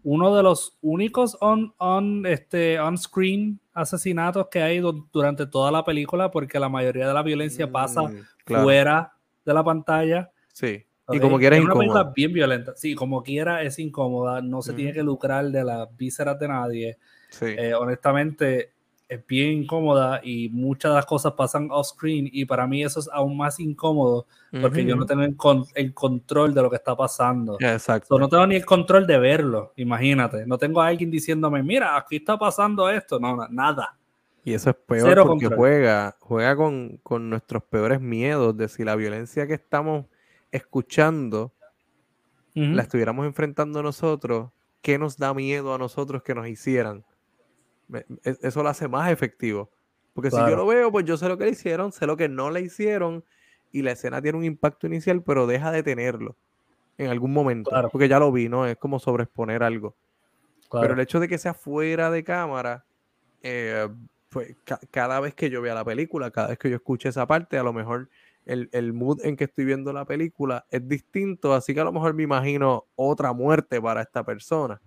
uno de los únicos on, on, este, on screen asesinatos que hay durante toda la película, porque la mayoría de la violencia pasa mm, fuera de la pantalla. Sí. Y como quiera es, una película bien violenta. Sí, como quiera es incómoda. No se tiene que lucrar de las vísceras de nadie. Sí. Eh, honestamente, es bien incómoda y muchas de las cosas pasan off screen. Y para mí eso es aún más incómodo porque yo no tengo el, control de lo que está pasando. Exacto. no tengo ni el control de verlo. Imagínate. No tengo a alguien diciéndome, mira, aquí está pasando esto. No, nada. Y eso es peor porque juega, juega con, con nuestros peores miedos de si la violencia que estamos escuchando, la estuviéramos enfrentando nosotros, ¿qué nos da miedo a nosotros que nos hicieran? E, eso lo hace más efectivo. Porque si yo lo veo, pues yo sé lo que le hicieron, sé lo que no le hicieron, y la escena tiene un impacto inicial, pero deja de tenerlo en algún momento. Porque ya lo vi, ¿no? Es como sobreexponer algo. Pero el hecho de que sea fuera de cámara, eh, pues cada vez que yo vea la película, cada vez que yo escuche esa parte, a lo mejor el, mood en que estoy viendo la película es distinto, así que a lo mejor me imagino otra muerte para esta persona.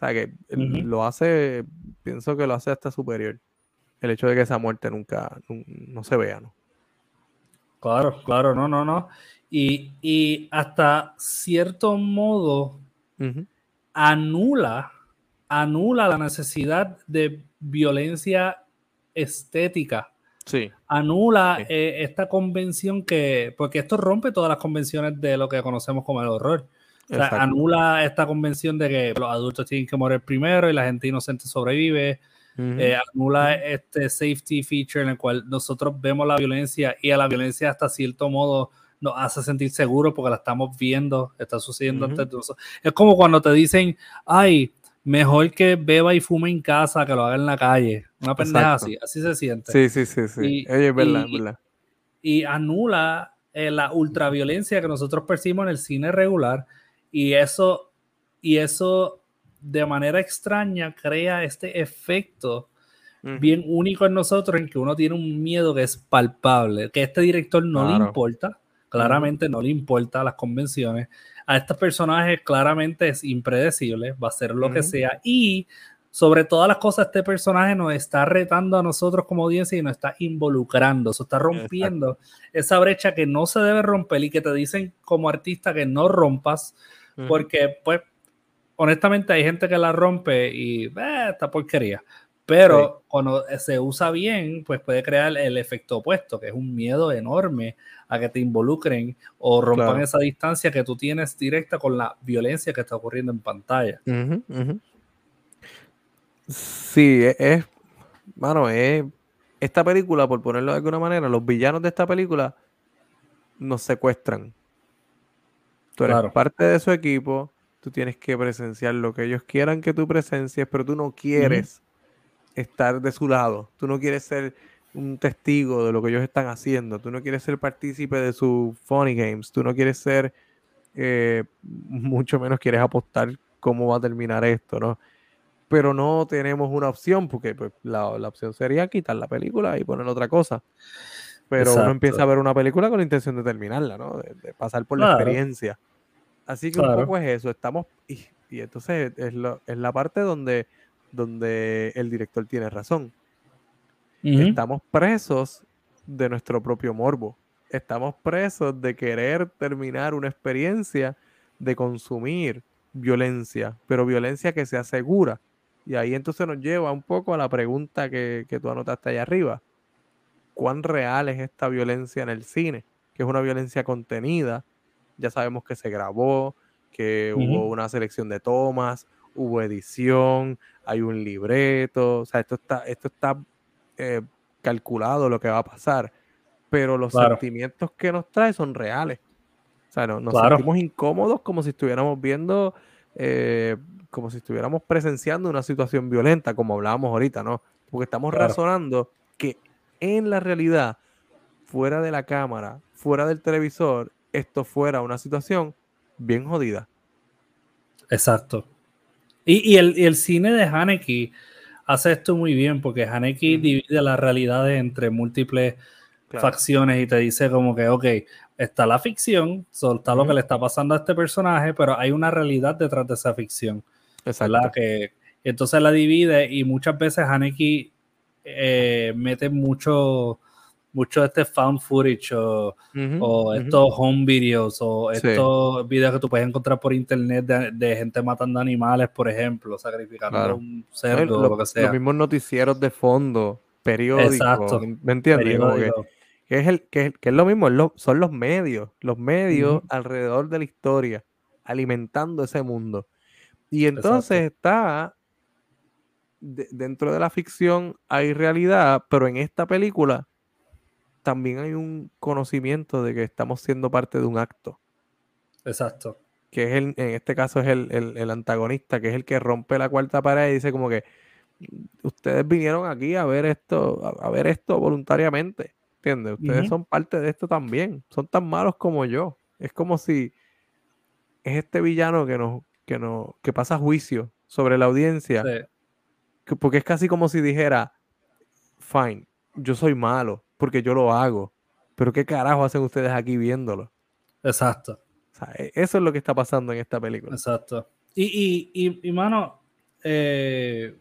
O sea que lo hace, pienso que lo hace hasta superior. El hecho de que esa muerte nunca, no, se vea, ¿no? Claro, claro, no, no, no. Y, hasta cierto modo anula, anula la necesidad de violencia estética Anula eh, esta convención que, porque esto rompe todas las convenciones de lo que conocemos como el horror. O sea, anula esta convención de que los adultos tienen que morir primero y la gente inocente sobrevive. Eh, anula este safety feature en el cual nosotros vemos la violencia y a la violencia hasta cierto modo nos hace sentir seguros porque la estamos viendo, está sucediendo antes de nosotros. Es como cuando te dicen, ay, mejor que beba y fume en casa que lo haga en la calle. Una pendeja así, así se siente. Sí, sí, sí, sí. Y, es verdad, verdad. Y anula eh, la ultraviolencia que nosotros percibimos en el cine regular y eso, y eso de manera extraña crea este efecto bien único en nosotros en que uno tiene un miedo que es palpable, que a este director no le importa, claramente no le importa las convenciones, a estos personajes claramente es impredecible, va a ser lo que sea. Y sobre todas las cosas, este personaje nos está retando a nosotros como audiencia y nos está involucrando, se está rompiendo esa brecha que no se debe romper y que te dicen como artista que no rompas, porque pues honestamente hay gente que la rompe y eh, esta porquería. Pero cuando se usa bien, pues puede crear el efecto opuesto, que es un miedo enorme a que te involucren o rompan esa distancia que tú tienes directa con la violencia que está ocurriendo en pantalla. Sí, es, bueno, es esta película, por ponerlo de alguna manera, los villanos de esta película nos secuestran. Tú eres parte de su equipo, tú tienes que presenciar lo que ellos quieran que tú presencies, pero tú no quieres estar de su lado. Tú no quieres ser un testigo de lo que ellos están haciendo. Tú no quieres ser partícipe de su funny games. Tú no quieres ser, eh, mucho menos quieres apostar cómo va a terminar esto, ¿no? Pero no tenemos una opción porque pues, la, opción sería quitar la película y poner otra cosa. Pero uno empieza a ver una película con la intención de terminarla, ¿no? De, pasar por la experiencia. Así que un poco es eso, estamos, y, entonces es, es, la parte donde, donde el director tiene razón. Estamos presos de nuestro propio morbo. Estamos presos de querer terminar una experiencia de consumir violencia, pero violencia que se asegura. Y ahí entonces nos lleva un poco a la pregunta que, que tú anotaste allá arriba cuán real es esta violencia en el cine, que es una violencia contenida. Ya sabemos que se grabó, que hubo una selección de tomas, hubo edición, hay un libreto, o sea, esto está, esto está eh, calculado lo que va a pasar, pero los sentimientos que nos trae son reales. O sea, nos sentimos incómodos como si estuviéramos viendo, eh, como si estuviéramos presenciando una situación violenta, como hablábamos ahorita, ¿no? Porque estamos razonando que en la realidad, fuera de la cámara, fuera del televisor, esto fuera una situación bien jodida. Exacto. Y, el, cine de Haneke hace esto muy bien porque Haneke divide las realidades entre múltiples facciones y te dice como que, ok, está la ficción, está lo que le está pasando a este personaje, pero hay una realidad detrás de esa ficción. Exacto. Que, entonces la divide y muchas veces Haneke eh, mete mucho, mucho de este found footage o, estos home videos o estos videos que tú puedes encontrar por internet de, gente matando animales, por ejemplo, sacrificando un cerdo o lo que sea. Los mismos noticieros de fondo, periódicos, ¿me entiendes? Que, es el, que, es lo mismo, son los medios, los medios alrededor de la historia, alimentando ese mundo. Y entonces está dentro de la ficción hay realidad, pero en esta película también hay un conocimiento de que estamos siendo parte de un acto. Exacto. Que es el, en este caso es el, antagonista, que es el que rompe la cuarta pared y dice como que ustedes vinieron aquí a ver esto, a, ver esto voluntariamente. ¿Entiendes? Ustedes son parte de esto también. Son tan malos como yo. Es como si es este villano que nos, que nos, que pasa juicio sobre la audiencia porque es casi como si dijera, fine, yo soy malo porque yo lo hago, pero ¿qué carajo hacen ustedes aquí viéndolo? Exacto. E, eso es lo que está pasando en esta película. Exacto. Y, y, y, mano, eh,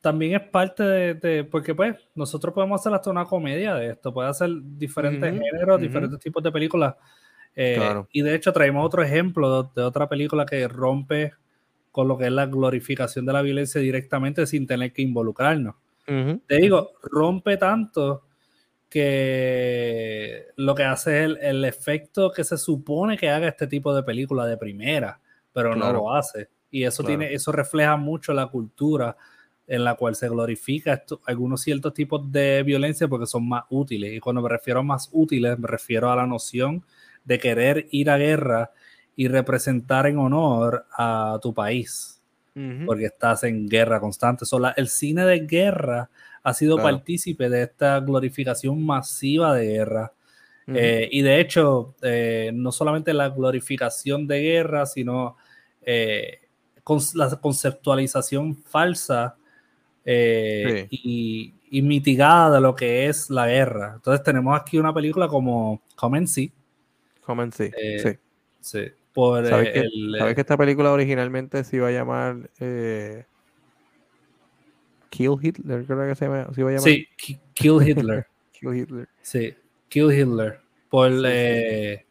también es parte de, porque pues nosotros podemos hacer hasta una comedia de esto, puede hacer diferentes géneros, diferentes tipos de películas. Eh, y de hecho traemos otro ejemplo de, otra película que rompe con lo que es la glorificación de la violencia directamente sin tener que involucrarnos. Te digo, rompe tanto que lo que hace es el, efecto que se supone que haga este tipo de película de primera, pero no lo hace. Y eso, tiene, eso refleja mucho la cultura en la cual se glorifica algunos ciertos tipos de violencia porque son más útiles. Y cuando me refiero a más útiles, me refiero a la noción de querer ir a guerra y representar en honor a tu país, porque estás en guerra constante. el cine de guerra ha sido partícipe de esta glorificación masiva de guerra. Eh, y de hecho, eh, no solamente la glorificación de guerra, sino eh, con la conceptualización falsa y, mitigada de lo que es la guerra. Entonces tenemos aquí una película como Come sí. sí. Sí. ¿Sabes, que, ¿Sabes, que, esta película originalmente se iba a llamar eh, Kill Hitler? Creo que se, iba a llamar. Sí, Kill Hitler. Kill Hitler. Sí, Kill Hitler. Por eh,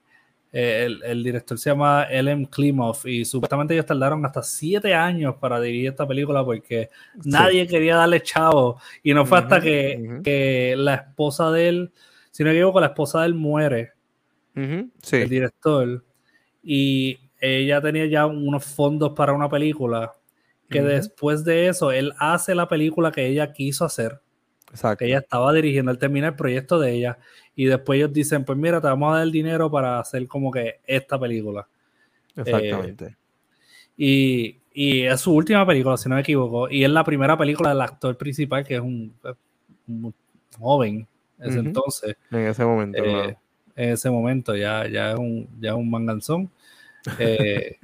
eh, el, director se llama Ellen Klimov y supuestamente ellos tardaron hasta siete años para dirigir esta película porque nadie quería darle chavo y no fue hasta que, que, la esposa de él, si no me equivoco, la esposa de él muere. sí. El director y ella tenía ya unos fondos para una película que después de eso él hace la película que ella quiso hacer. Exacto. Que ella estaba dirigiendo, él termina el proyecto de ella y después ellos dicen, pues mira, te vamos a dar el dinero para hacer como que esta película. Exactamente. Eh, y, es su última película, si no me equivoco, y es la primera película del actor principal, que es un, joven en ese entonces. En ese momento. Eh, en ese momento, ya, ya, es, un, ya un manganzón, eh,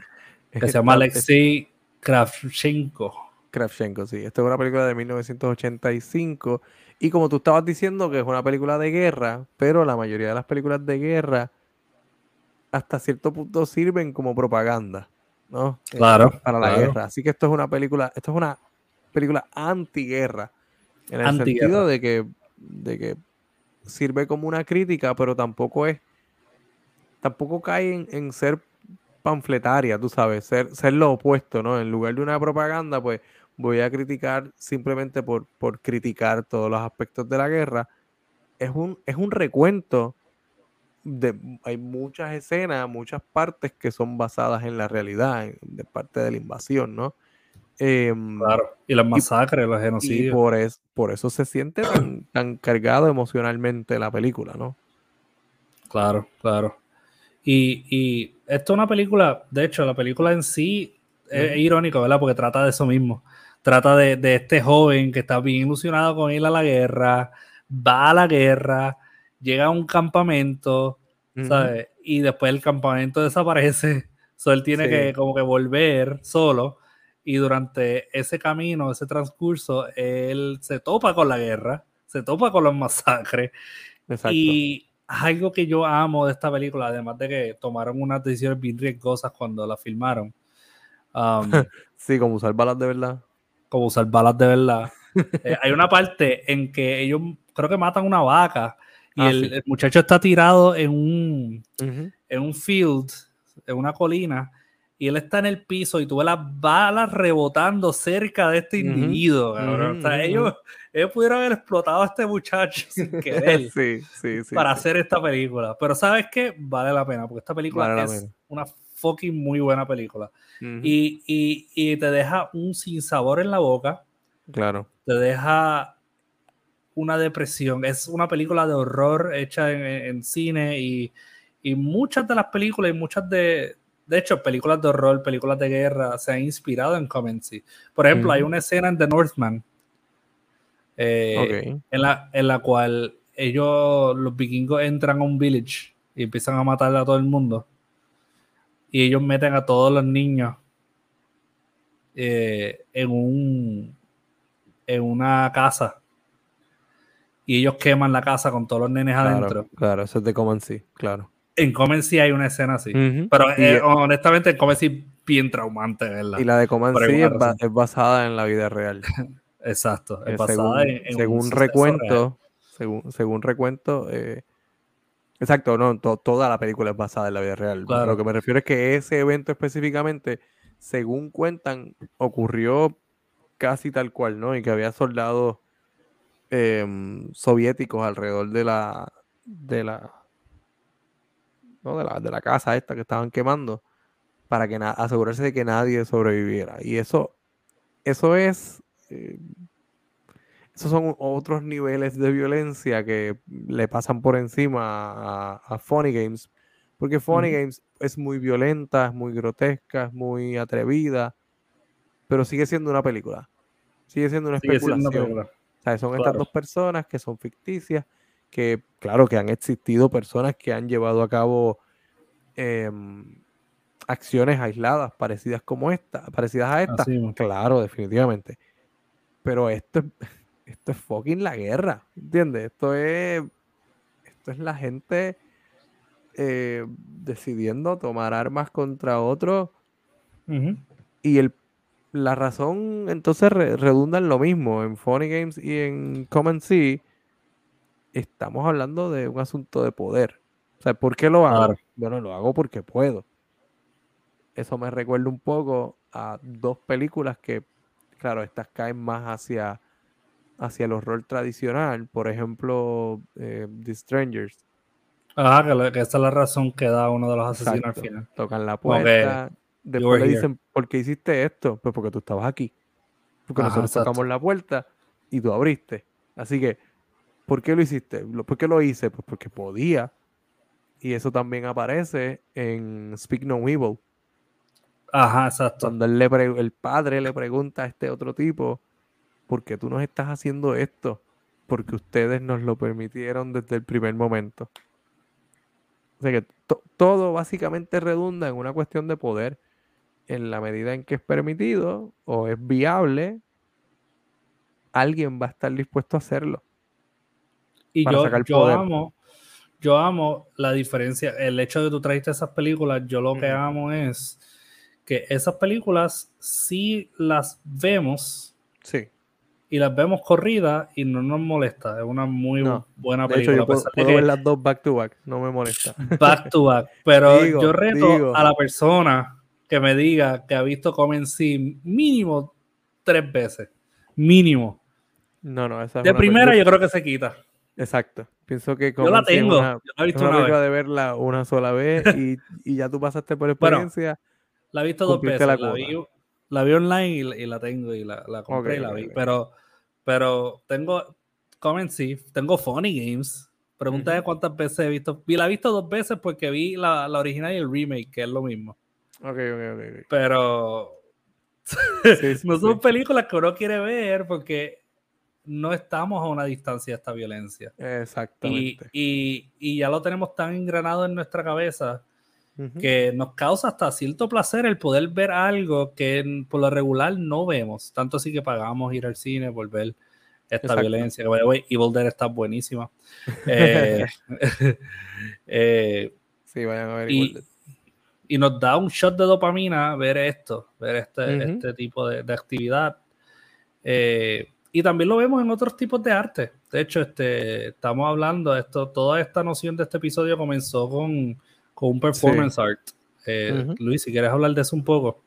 que se llama Alexei Kravchenko. Kravchenko, sí. Esta es una película de 1985. Y como tú estabas diciendo que es una película de guerra, pero la mayoría de las películas de guerra hasta cierto punto sirven como propaganda, ¿no? Eh, claro. para la guerra. Así que esto es una película, esto es una película antiguerra. En el sentido de que, de que sirve como una crítica, pero tampoco es, tampoco cae en, ser panfletaria, tú sabes, ser, ser lo opuesto, ¿no? En lugar de una propaganda, pues voy a criticar simplemente por, por criticar todos los aspectos de la guerra. Es un, es un recuento de, hay muchas escenas, muchas partes que son basadas en la realidad, de parte de la invasión, ¿no? Em, claro, y las masacres, los genocidios. Y por, por eso se siente tan, cargado emocionalmente la película, ¿no? Claro, claro. Y, y esto es una película, de hecho, la película en sí es, irónico, ¿verdad? Porque trata de eso mismo. Trata de, de, este joven que está bien ilusionado con ir a la guerra, va a la guerra, llega a un campamento, ¿sabes? Y después el campamento desaparece. So él tiene que como que volver solo y durante ese camino, ese transcurso, él se topa con la guerra, se topa con los masacres. Y algo que yo amo de esta película, además de que tomaron unas decisiones bien riesgosas cuando la filmaron. Um, sí, como usar balas de verdad. Como usar balas de verdad. Eh, hay una parte en que ellos creo que matan una vaca y ah, el, muchacho está tirado en un, en un field, en una colina, y él está en el piso y tú ves las balas rebotando cerca de este individuo. o sea, ellos, ellos, pudieron haber explotado a este muchacho sin querer sí, sí, sí, para hacer esta película. Pero ¿sabes qué? Vale la pena, porque esta película es una fucking muy buena película. y, y, y, te deja un sinsabor en la boca. Claro. Te deja una depresión. Es una película de horror hecha en, en cine y, y muchas de las películas y muchas de de hecho, películas de horror, películas de guerra se han inspirado en Comency. Por ejemplo, hay una escena en The Northman eh, en, la, en la cual ellos, los vikingos, entran a un village y empiezan a matar a todo el mundo. Y ellos meten a todos los niños eh, en un en una casa. Y ellos queman la casa con todos los nenes adentro. Claro, eso es de Comency, claro. En Comen sí hay una escena así. Pero eh, honestamente, en Comen sí bien traumante, ¿verdad? Y la de Comen sí es, basada en la vida real. Exacto. Es eh, basada según, en, según recuento, según, según recuento, eh, exacto, no, toda la película es basada en la vida real. Lo que me refiero es que ese evento específicamente, según cuentan, ocurrió casi tal cual, ¿no? Y que había soldados em, soviéticos alrededor de la, de la de, la, de la casa esta que estaban quemando, para que asegurarse de que nadie sobreviviera. Y eso, eso es, eh, esos son otros niveles de violencia que le pasan por encima a, Funny Games, porque Funny Games es muy violenta, es muy grotesca, es muy atrevida, pero sigue siendo una película. Sigue siendo una especulación. son estas dos personas que son ficticias que claro que han existido personas que han llevado a cabo em, acciones aisladas parecidas como esta, parecidas a esta. claro, definitivamente. Pero esto es, esto es fucking la guerra, ¿entiendes? Esto es, esto es la gente eh, decidiendo tomar armas contra otros. Y el, la razón entonces redunda en lo mismo, en Funny Games y en Common Sea estamos hablando de un asunto de poder. O sea, ¿por qué lo hago? Bueno, lo hago porque puedo. Eso me recuerda un poco a dos películas que, claro, estas caen más hacia, hacia el horror tradicional. Por ejemplo, eh, The Strangers. Ajá, que, esa es la razón que da uno de los asesinos al final. Tocan la puerta. Después le dicen, ¿por qué hiciste esto? Pues porque tú estabas aquí. Porque nosotros tocamos la puerta y tú abriste. Así que ¿Por qué lo hiciste? ¿Por qué lo hice? Pues porque podía. Y eso también aparece en Speak No Evil. Ajá, exacto. Cuando el padre le pregunta a este otro tipo, ¿por qué tú nos estás haciendo esto? Porque ustedes nos lo permitieron desde el primer momento. O sea que todo básicamente redunda en una cuestión de poder en la medida en que es permitido o es viable alguien va a estar dispuesto a hacerlo. Y yo, yo amo, yo amo la diferencia, el hecho de que tú trajiste esas películas, yo lo que amo es que esas películas sí las vemos. Sí. Y las vemos corridas y no nos molesta. Es una muy buena película. De hecho, yo puedo, ver las dos back to back, no me molesta. Back to back. Pero yo reto a la persona que me diga que ha visto Comen sí mínimo tres veces. Mínimo. No, no, esa De primera yo creo que se quita. Exacto. Pienso que como yo la tengo. Una, yo la he visto una, vez. de verla una sola vez y, y, ya tú pasaste por experiencia. la he visto dos veces. La, vi, la, vi, online y, la tengo y la, la compré y la vi. Pero, pero tengo Comen sí, tengo Funny Games. Pregúntame cuántas veces he visto. Y la he visto dos veces porque vi la, la original y el remake, que es lo mismo. Ok, ok, ok. Pero no son películas que uno quiere ver porque no estamos a una distancia de esta violencia. Exactamente. Y, y, ya lo tenemos tan engranado en nuestra cabeza que nos causa hasta cierto placer el poder ver algo que por lo regular no vemos. Tanto así que pagamos ir al cine por ver esta violencia. Que, Evil Dead está buenísima. Eh, eh, sí, vayan a ver. Y, y, nos da un shot de dopamina ver esto, ver este, este tipo de, de actividad. Eh, y también lo vemos en otros tipos de arte. De hecho, este, estamos hablando, esto, toda esta noción de este episodio comenzó con, con un performance art. Eh, Luis, si quieres hablar de eso un poco.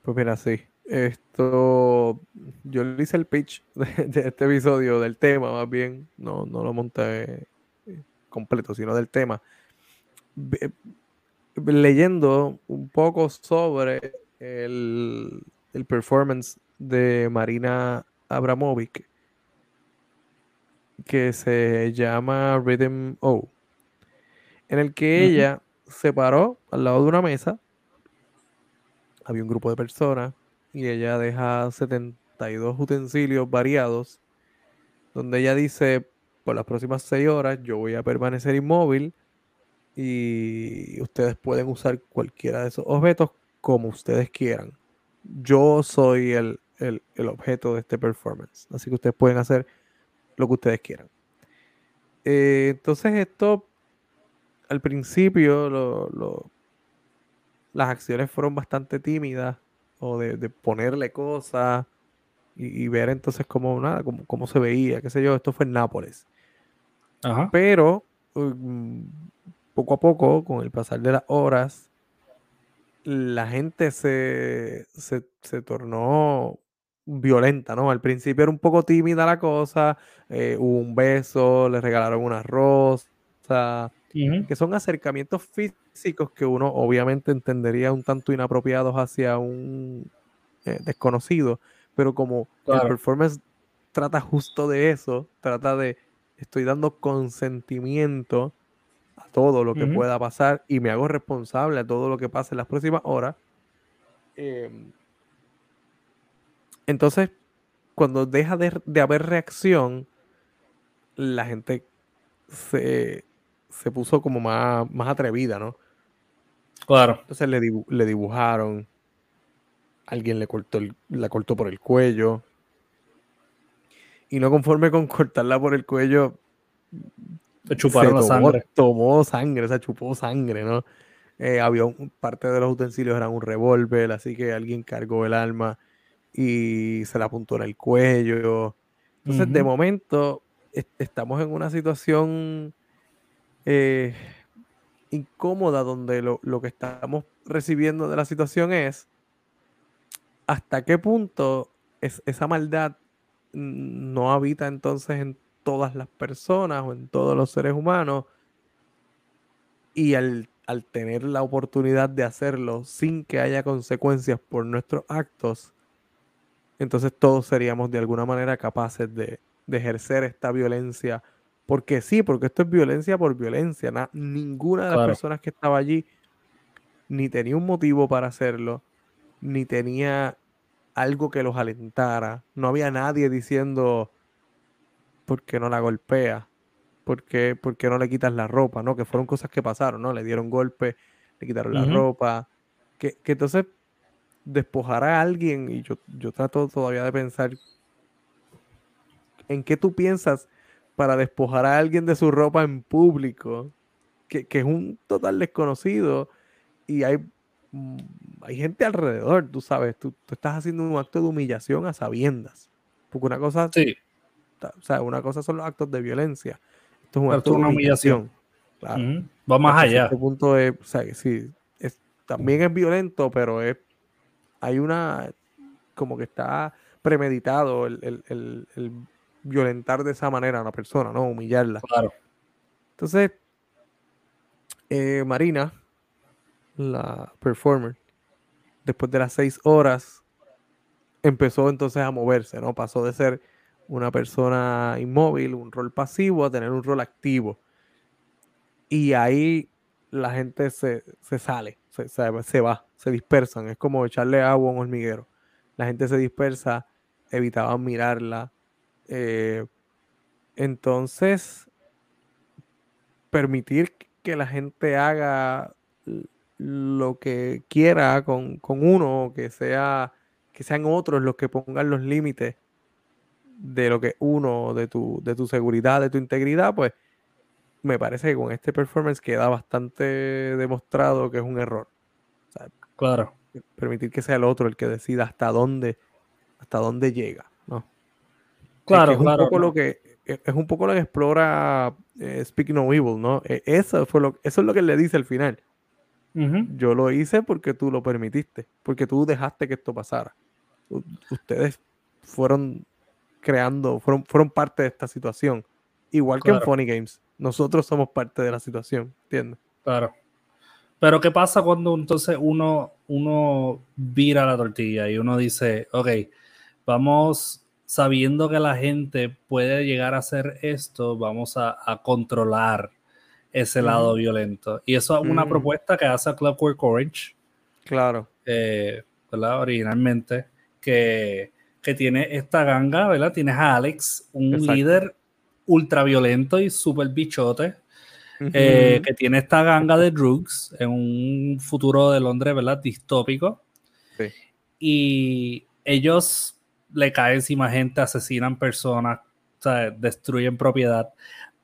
Pues mira, sí. Esto, yo le hice el pitch de, este episodio, del tema más bien, no, no lo monté completo, sino del tema. Leyendo un poco sobre el, el performance de Marina Abramovic que se llama Rhythm O, en el que ella se paró al lado de una mesa, había un grupo de personas y ella deja 72 utensilios variados, donde ella dice, por las próximas 6 horas yo voy a permanecer inmóvil y ustedes pueden usar cualquiera de esos objetos como ustedes quieran. Yo soy el el, objeto de este performance. Así que ustedes pueden hacer lo que ustedes quieran. Eh, entonces esto, al principio, las acciones fueron bastante tímidas o de, ponerle cosas y, ver entonces cómo, nada, cómo, se veía, qué sé yo, esto fue en Nápoles. Pero um, poco a poco, con el pasar de las horas, la gente se, se, se tornó violenta, ¿no? Al principio era un poco tímida la cosa, eh, hubo un beso, le regalaron una rosa, que son acercamientos físicos que uno obviamente entendería un tanto inapropiados hacia un eh, desconocido, pero como el performance trata justo de eso, trata de estoy dando consentimiento a todo lo que pueda pasar y me hago responsable a todo lo que pase en las próximas horas. Eh, entonces, cuando deja de, haber reacción, la gente se, puso como más, más atrevida, ¿no? Claro. Entonces le, le dibujaron, alguien le cortó, la cortó por el cuello. Y no conforme con cortarla por el cuello, se chuparon la sangre. Tomó sangre, se chupó sangre, ¿no? Eh, había parte de los utensilios eran un revólver, así que alguien cargó el arma y se la apuntó en el cuello. Entonces, de momento, estamos en una situación eh, incómoda donde lo, que estamos recibiendo de la situación es hasta qué punto es, esa maldad no habita entonces en todas las personas o en todos los seres humanos y al, al tener la oportunidad de hacerlo sin que haya consecuencias por nuestros actos, entonces todos seríamos de alguna manera capaces de, ejercer esta violencia. Porque sí, porque esto es violencia por violencia. ninguna de las personas que estaba allí ni tenía un motivo para hacerlo, ni tenía algo que los alentara. No había nadie diciendo, ¿por qué no la golpea? ¿Por qué, no le quitas la ropa? ¿no? Que fueron cosas que pasaron, ¿no? Le dieron golpe, le quitaron la ropa. Que, que entonces despojar a alguien, y yo, yo trato todavía de pensar ¿en qué tú piensas para despojar a alguien de su ropa en público? Que, es un total desconocido y hay, mm, hay gente alrededor, tú sabes, tú, estás haciendo un acto de humillación a sabiendas. Porque una cosa, sí. o sea, una cosa son los actos de violencia. Esto es un acto de humillación. Va más allá. Este punto es, o sea, sí, es, también es violento, pero es, hay una, como que está premeditado el, violentar de esa manera a una persona, ¿no? Humillarla. Claro. Entonces, eh, Marina, la performer, después de las seis horas, empezó entonces a moverse, ¿no? Pasó de ser una persona inmóvil, un rol pasivo, a tener un rol activo. Y ahí la gente se, sale, se, se, va, se dispersan. Es como echarle agua a un hormiguero. La gente se dispersa evitaban mirarla. Eh, entonces, permitir que la gente haga lo que quiera con, uno, que sea que sean otros los que pongan los límites de lo que uno, de tu, de tu seguridad, de tu integridad, pues me parece que con este performance queda bastante demostrado que es un error. Claro. Permitir que sea el otro el que decida hasta dónde hasta dónde llega, ¿no? Claro, es, claro. Un poco lo que, e, es un poco lo que explora eh, Speak No Evil, ¿no? E, eso, fue lo, eso es lo que le dice al final. Yo lo hice porque tú lo permitiste, porque tú dejaste que esto pasara. ustedes fueron creando, fueron, fueron parte de esta situación. Igual que en Funny Games. Nosotros somos parte de la situación, ¿entiendes? Claro. Pero ¿qué pasa cuando entonces uno, uno vira la tortilla y uno dice, ok, vamos sabiendo que la gente puede llegar a hacer esto, vamos a, controlar ese lado violento. Y eso es una propuesta que hace Clockwork Orange. Claro. Eh, ¿verdad? Originalmente, que, tiene esta ganga, ¿verdad? Tienes a Alex, un líder ultra violento y súper bichote, eh, que tiene esta ganga de drugs en un futuro de Londres, ¿verdad? Distópico. Sí. Y ellos le caen encima gente, asesinan personas, destruyen propiedad.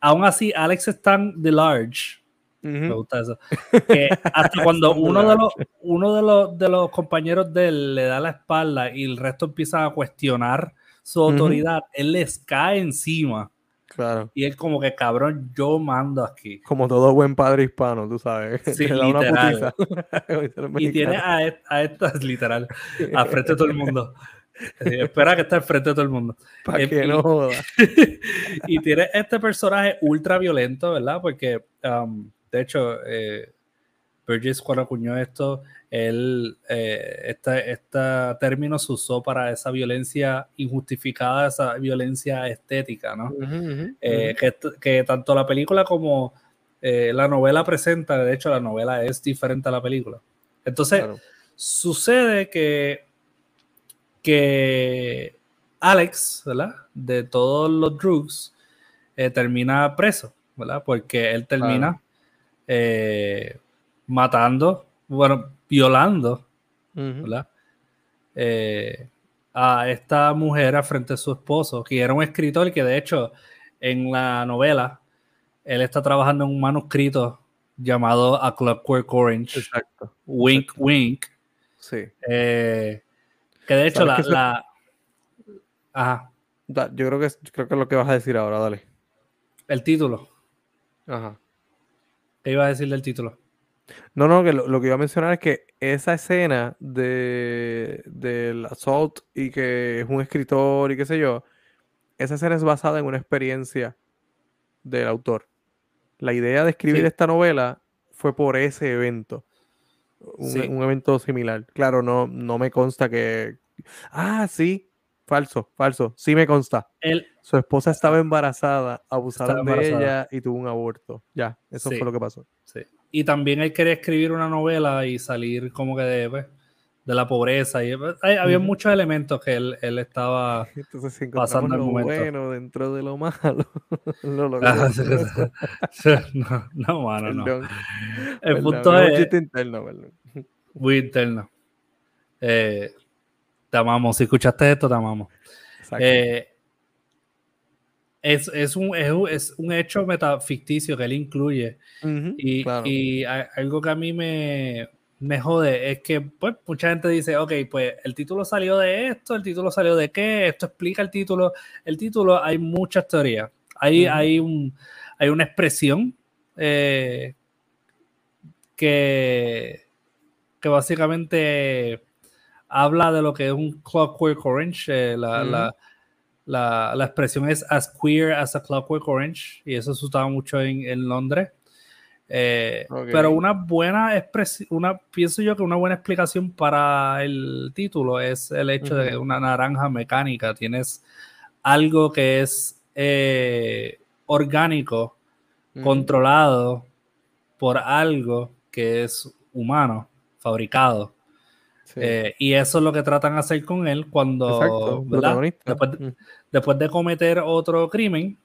Aún así, Alex es tan de large. Me gusta eso. Que hasta cuando uno, de los, uno de, los, de los compañeros de él le da la espalda y el resto empieza a cuestionar su autoridad, él les cae encima. Claro. Y es como que, cabrón, yo mando aquí. Como todo buen padre hispano, tú sabes. Sí, literal. y tiene a, a estas, literal, al frente de todo el mundo. espera que esté al frente de todo el mundo. Para que no joda. y tiene este personaje ultra violento, ¿verdad? Porque, um, de hecho, eh, Burgess cuando acuñó esto, él, eh, este, término se usó para esa violencia injustificada, esa violencia estética, ¿no? Eh, que, tanto la película como eh, la novela presenta, de hecho la novela es diferente a la película. Entonces, sucede que, que Alex, ¿verdad? De todos los drugs, termina preso, ¿verdad? Porque él termina matando, bueno, violando, eh, a esta mujer frente a su esposo, que era un escritor que de hecho en la novela él está trabajando en un manuscrito llamado A Clockwork Orange. Exacto. Wink, wink. Sí. Eh, que de hecho la, Ajá. yo creo que, creo que es lo que vas a decir ahora, dale. El título. Ajá. ¿Qué iba a decir del título? No, no, que lo, que iba a mencionar es que esa escena de, del assault y que es un escritor y qué sé yo, esa escena es basada en una experiencia del autor. La idea de escribir esta novela fue por ese evento. Un, evento similar. Claro, no, no me consta que. Ah, sí. Falso, falso. Sí me consta. Su esposa estaba embarazada, abusaron de ella y tuvo un aborto. Ya, eso fue lo que pasó. Sí y también él quería escribir una novela y salir como que de, pues, de la pobreza. Y, pues, había muchos elementos que él, él estaba pasando el momento. bueno dentro de lo malo. no, no, mano, no. El punto es... Interno, muy interno. Eh, te amamos. Si escuchaste esto, te amamos. Eh, es, es, un, es, un hecho metaficticio que él incluye. y, y algo que a mí me, me jode es que pues, mucha gente dice, ok, pues el título salió de esto, el título salió de qué, esto explica el título. El título, hay muchas teorías. Hay, hay, un, hay una expresión eh, que, que básicamente habla de lo que es un Clockwork Orange. Eh, la, la, la, expresión es as queer as a Clockwork Orange y eso se usaba mucho en, en Londres. Eh, pero una buena expresión, una, pienso yo que una buena explicación para el título es el hecho de que una naranja mecánica. Tienes algo que es eh, orgánico, controlado por algo que es humano, fabricado. Eh, y eso es lo que tratan de hacer con él cuando, después de cometer otro crimen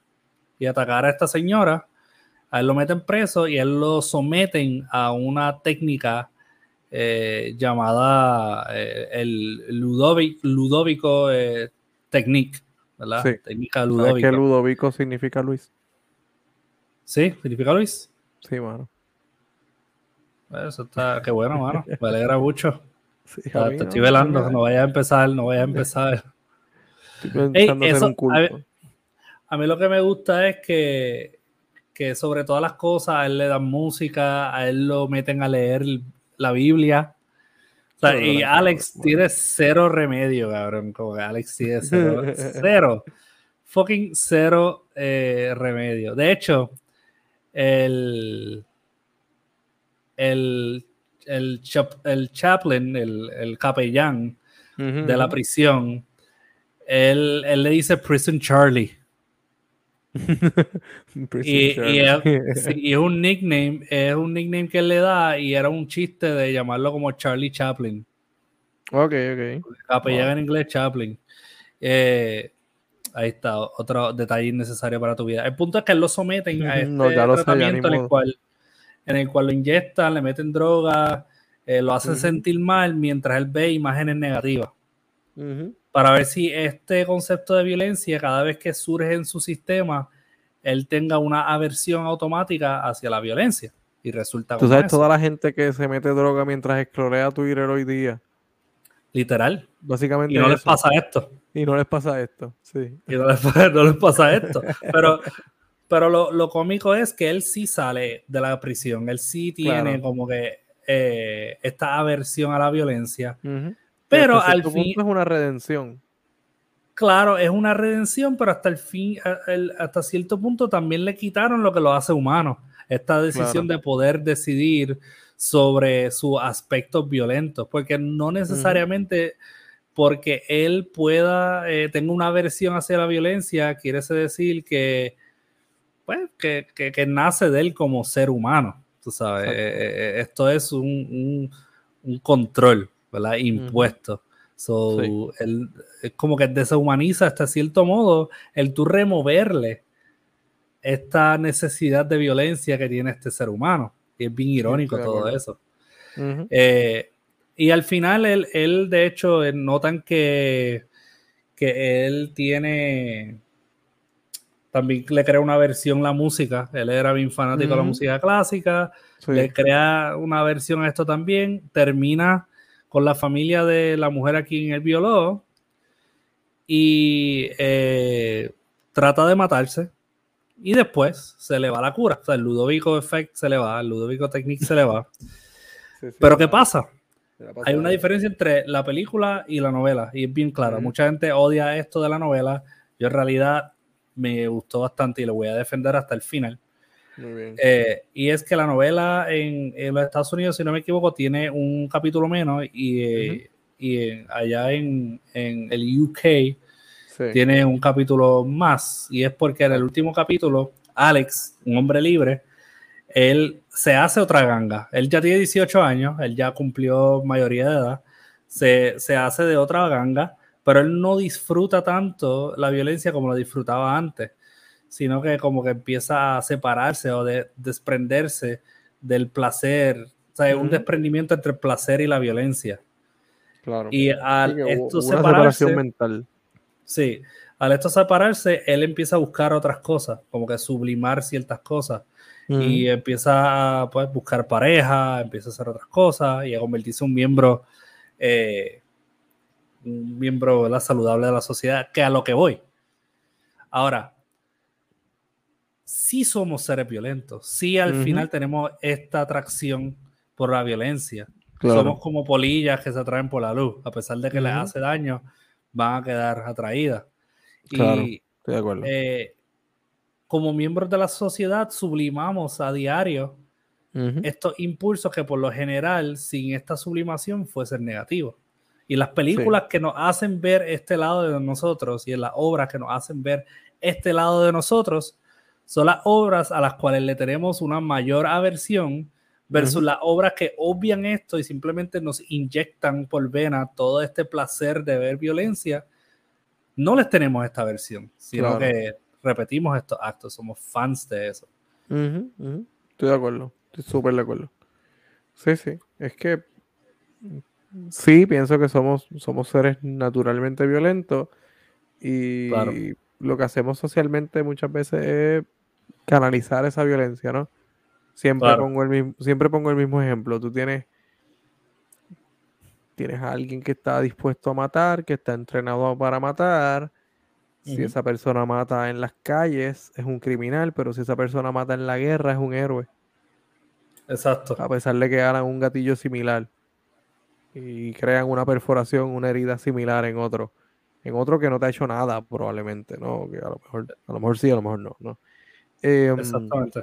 y atacar a esta señora, a él lo meten preso y él lo someten a una técnica eh, llamada eh, el Ludovico eh, Technique, ¿verdad? Sí. Técnica Ludovico. ¿Qué Ludovico significa Luis? Sí, significa Luis. Sí, mano. Eso está, qué bueno, mano. Me alegra mucho. te estoy velando, no vaya a empezar, no vaya a empezar. Estoy un culto. a mí lo que me gusta es que que sobre todas las cosas a él le dan música, a él lo meten a leer la Biblia. y Alex tiene cero remedio, cabrón. Como que Alex tiene cero, cero fucking cero eh, remedio. De hecho, el, el, el, el chaplain, el, capellán de la prisión, él, él le dice Prison Charlie. y, es, un nickname, es un nickname que él le da y era un chiste de llamarlo como Charlie Chaplin. Ok, ok. Capellán en inglés Chaplin. Eh, ahí está, otro detalle innecesario para tu vida. El punto es que él lo someten a este tratamiento en, el cual, en el cual lo inyectan, le meten droga, eh, lo hacen sentir mal mientras él ve imágenes negativas para ver si este concepto de violencia, cada vez que surge en su sistema, él tenga una aversión automática hacia la violencia. Y resulta Tú sabes, toda la gente que se mete droga mientras esclorea Twitter hoy día. Literal. Básicamente. Y no les pasa esto. Y no les pasa esto, sí. Y no les, pasa esto. Pero, pero lo, cómico es que él sí sale de la prisión. Él sí tiene como que eh, esta aversión a la violencia. Pero al fin. es una redención. Claro, es una redención, pero hasta el fin, hasta cierto punto también le quitaron lo que lo hace humano. Esta decisión de poder decidir sobre sus aspectos violentos, porque no necesariamente porque él pueda, eh, tenga una aversión hacia la violencia, quiere decir que, pues, que, que, nace de él como ser humano. Tú sabes, eh, eh, esto es un, un control. ¿Verdad? Impuesto. So, es como que deshumaniza hasta cierto modo el tú removerle esta necesidad de violencia que tiene este ser humano. Y es bien irónico todo eso. Eh, y al final él, él de hecho, eh, notan que, que él tiene también le crea una versión la música. Él era bien fanático de la música clásica. Le crea una versión a esto también. Termina con la familia de la mujer a quien él violó y eh, trata de matarse y después se le va la cura. O sea, el Ludovico Effect se le va, el Ludovico Technique se le va. Pero ¿qué pasa? Hay una diferencia entre la película y la novela y es bien clara. Mucha gente odia esto de la novela. Yo en realidad me gustó bastante y lo voy a defender hasta el final. Eh, y es que la novela en, los Estados Unidos, si no me equivoco, tiene un capítulo menos y, eh, y allá en, en, el UK tiene un capítulo más. Y es porque en el último capítulo, Alex, un hombre libre, él se hace otra ganga. Él ya tiene 18 años, él ya cumplió mayoría de edad, se, se hace de otra ganga, pero él no disfruta tanto la violencia como lo disfrutaba antes sino que como que empieza a separarse o de desprenderse del placer, o sea, un desprendimiento entre el placer y la violencia. Claro. Y al esto separarse, mental. Sí, al esto separarse, él empieza a buscar otras cosas, como que sublimar ciertas cosas. Y empieza a pues, buscar pareja, empieza a hacer otras cosas y a convertirse en un miembro, eh, un miembro la saludable de la sociedad, que a lo que voy. Ahora, sí somos seres violentos, sí al final tenemos esta atracción por la violencia. Somos como polillas que se atraen por la luz, a pesar de que les hace daño, van a quedar atraídas. Claro, y, estoy de acuerdo. Eh, como miembros de la sociedad sublimamos a diario estos impulsos que por lo general sin esta sublimación fuesen negativos. Y las películas que nos hacen ver este lado de nosotros y en las obras que nos hacen ver este lado de nosotros son las obras a las cuales le tenemos una mayor aversión versus las obras que obvian esto y simplemente nos inyectan por vena todo este placer de ver violencia. No les tenemos esta aversión, sino que repetimos estos actos, somos fans de eso. Estoy de acuerdo, estoy súper de acuerdo. Sí, sí, es que sí, pienso que somos, somos seres naturalmente violentos y lo que hacemos socialmente muchas veces es canalizar esa violencia, ¿no? Siempre, pongo el mismo, siempre pongo el mismo ejemplo. Tú tienes, tienes a alguien que está dispuesto a matar, que está entrenado para matar, si esa persona mata en las calles, es un criminal, pero si esa persona mata en la guerra, es un héroe. Exacto. A pesar de que hagan un gatillo similar y crean una perforación, una herida similar en otro. En otro que no te ha hecho nada, probablemente, ¿no? Que a lo mejor, a lo mejor sí, a lo mejor no, ¿no? Em, Exactamente.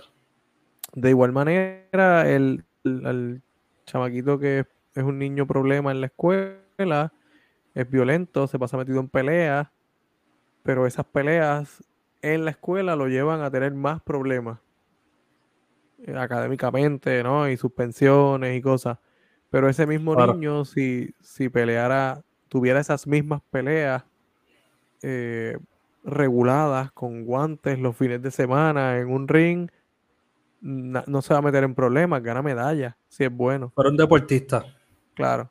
De igual manera, el, el, chamaquito que es un niño problema en la escuela, es violento, se pasa metido en peleas, pero esas peleas en la escuela lo llevan a tener más problemas eh, académicamente, ¿no? Y suspensiones y cosas. Pero ese mismo niño, si, si peleara, tuviera esas mismas peleas eh, reguladas con guantes los fines de semana en un ring, no se va a meter en problemas, gana medalla, si es bueno. Pero un deportista. Claro.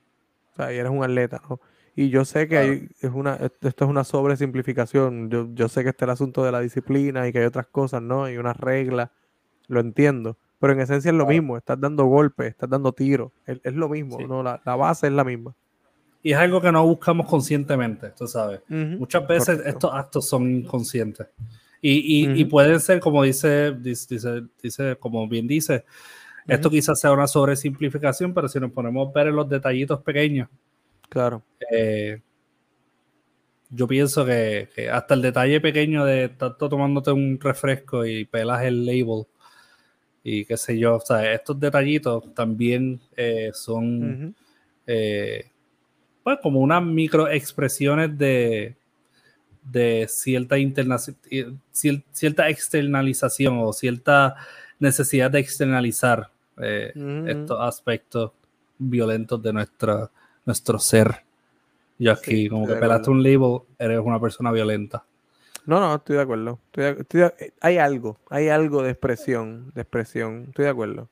O sea, y eres un atleta, ¿no? Y yo sé que hay, es una, esto es una sobresimplificación. Yo, yo sé que está el asunto de la disciplina y que hay otras cosas, ¿no? Hay unas reglas, lo entiendo. Pero en esencia es lo mismo, estás dando golpes, estás dando tiros, es, lo mismo, ¿no? La, base es la misma. Y es algo que no buscamos conscientemente, tú sabes. Muchas veces estos actos son inconscientes. Y, y, y, pueden ser, como dice, dice, dice, como bien dice, esto quizás sea una sobresimplificación, pero si nos ponemos a ver en los detallitos pequeños, Claro. Eh, yo pienso que, hasta el detalle pequeño de estar tomándote un refresco y pelas el label y qué sé yo, o sea, estos detallitos también eh, son eh, pues como unas microexpresiones de, de cierta, cierta externalización o cierta necesidad de externalizar estos aspectos violentos de nuestra nuestro ser. Y aquí, como que pelaste un label, eres una persona violenta. No, no, estoy de acuerdo. hay algo, hay algo de expresión, de expresión. Estoy de acuerdo.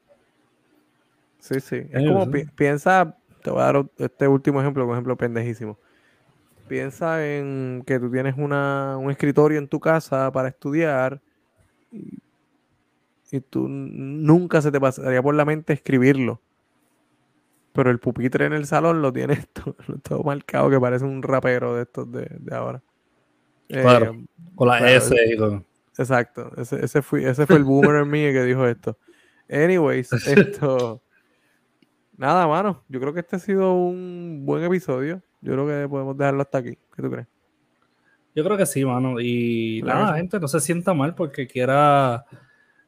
Sí, sí. Es como piensa, te voy a dar este último ejemplo, un ejemplo pendejísimo. Piensa en que tú tienes una, un escritorio en tu casa para estudiar y, y tú nunca se te pasaría por la mente escribirlo pero el pupitre en el salón lo tiene todo, marcado que parece un rapero de estos de, ahora. Claro, eh, con la S y todo. Exacto, ese, ese, fue, ese fue el boomer en mí que dijo esto. Anyways, esto... Nada, mano, yo creo que este ha sido un buen episodio. Yo creo que podemos dejarlo hasta aquí. ¿Qué tú crees? Yo creo que sí, mano. Y nada, gente, no se sienta mal porque quiera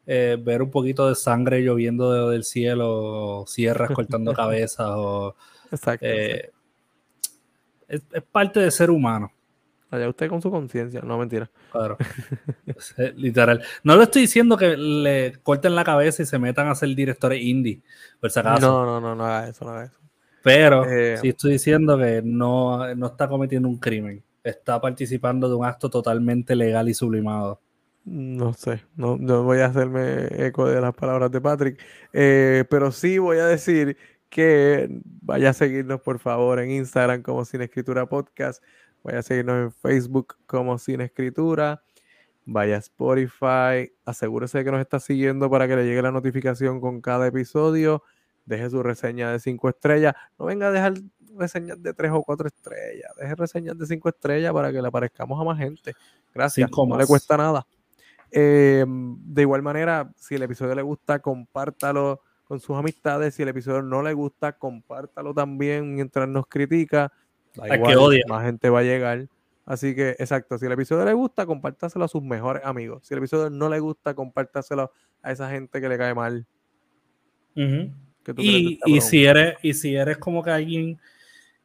eh, ver un poquito de sangre lloviendo del cielo, sierras cortando cabezas, o, Exacto. Eh, es, parte de ser humano. Allá usted con su conciencia, no mentira. Claro. literal. No le estoy diciendo que le corten la cabeza y se metan a ser directores indie, por si acaso. No, no, no, no haga eso, no haga eso. Pero eh, sí estoy diciendo que no, no está cometiendo un crimen. Está participando de un acto totalmente legal y sublimado. No sé, no, no, voy a hacerme eco de las palabras de Patrick, eh, pero sí voy a decir que vaya a seguirnos por favor en Instagram como Sin Escritura Podcast, Vaya a seguirnos en Facebook como Sin Escritura. Vaya a Spotify. Asegúrese de que nos está siguiendo para que le llegue la notificación con cada episodio. Deje su reseña de 5 estrellas. No venga a dejar reseñas de 3 o 4 estrellas. Deje reseñas de 5 estrellas para que le aparezcamos a más gente. Gracias. no le cuesta nada. Eh, de igual manera, si el episodio le gusta, compártalo con sus amistades. Si el episodio no le gusta, compártalo también mientras nos critica. Que Más gente va a llegar. Así que, exacto, si el episodio le gusta, compártaselo a sus mejores amigos. Si el episodio no le gusta, compártaselo a esa gente que le cae mal. y, si eres, y si eres como que alguien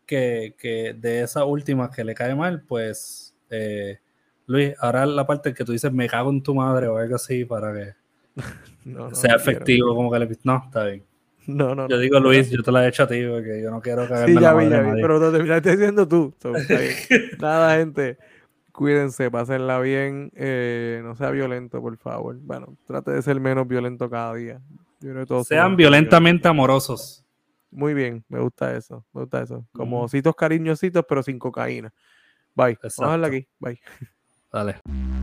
que, que de esa última que le cae mal, pues eh, Luis, ahora la parte que tú dices me cago en tu madre o algo así para que sea efectivo, como que le no, está bien. No, no. Yo digo, Luis, yo te la he hecho a ti porque yo no quiero cagarme sí, ya vi, ya vi, pero te terminaste diciendo tú. Nada, gente. Cuídense, pásenla bien. Eh, no sea violento, por favor. Bueno, trate de ser menos violento cada día. Sean violentamente amorosos. Muy bien, me gusta eso. Me gusta eso. Como ositos cariñositos, pero sin cocaína. Bye. Vamos a aquí. Bye. Dale.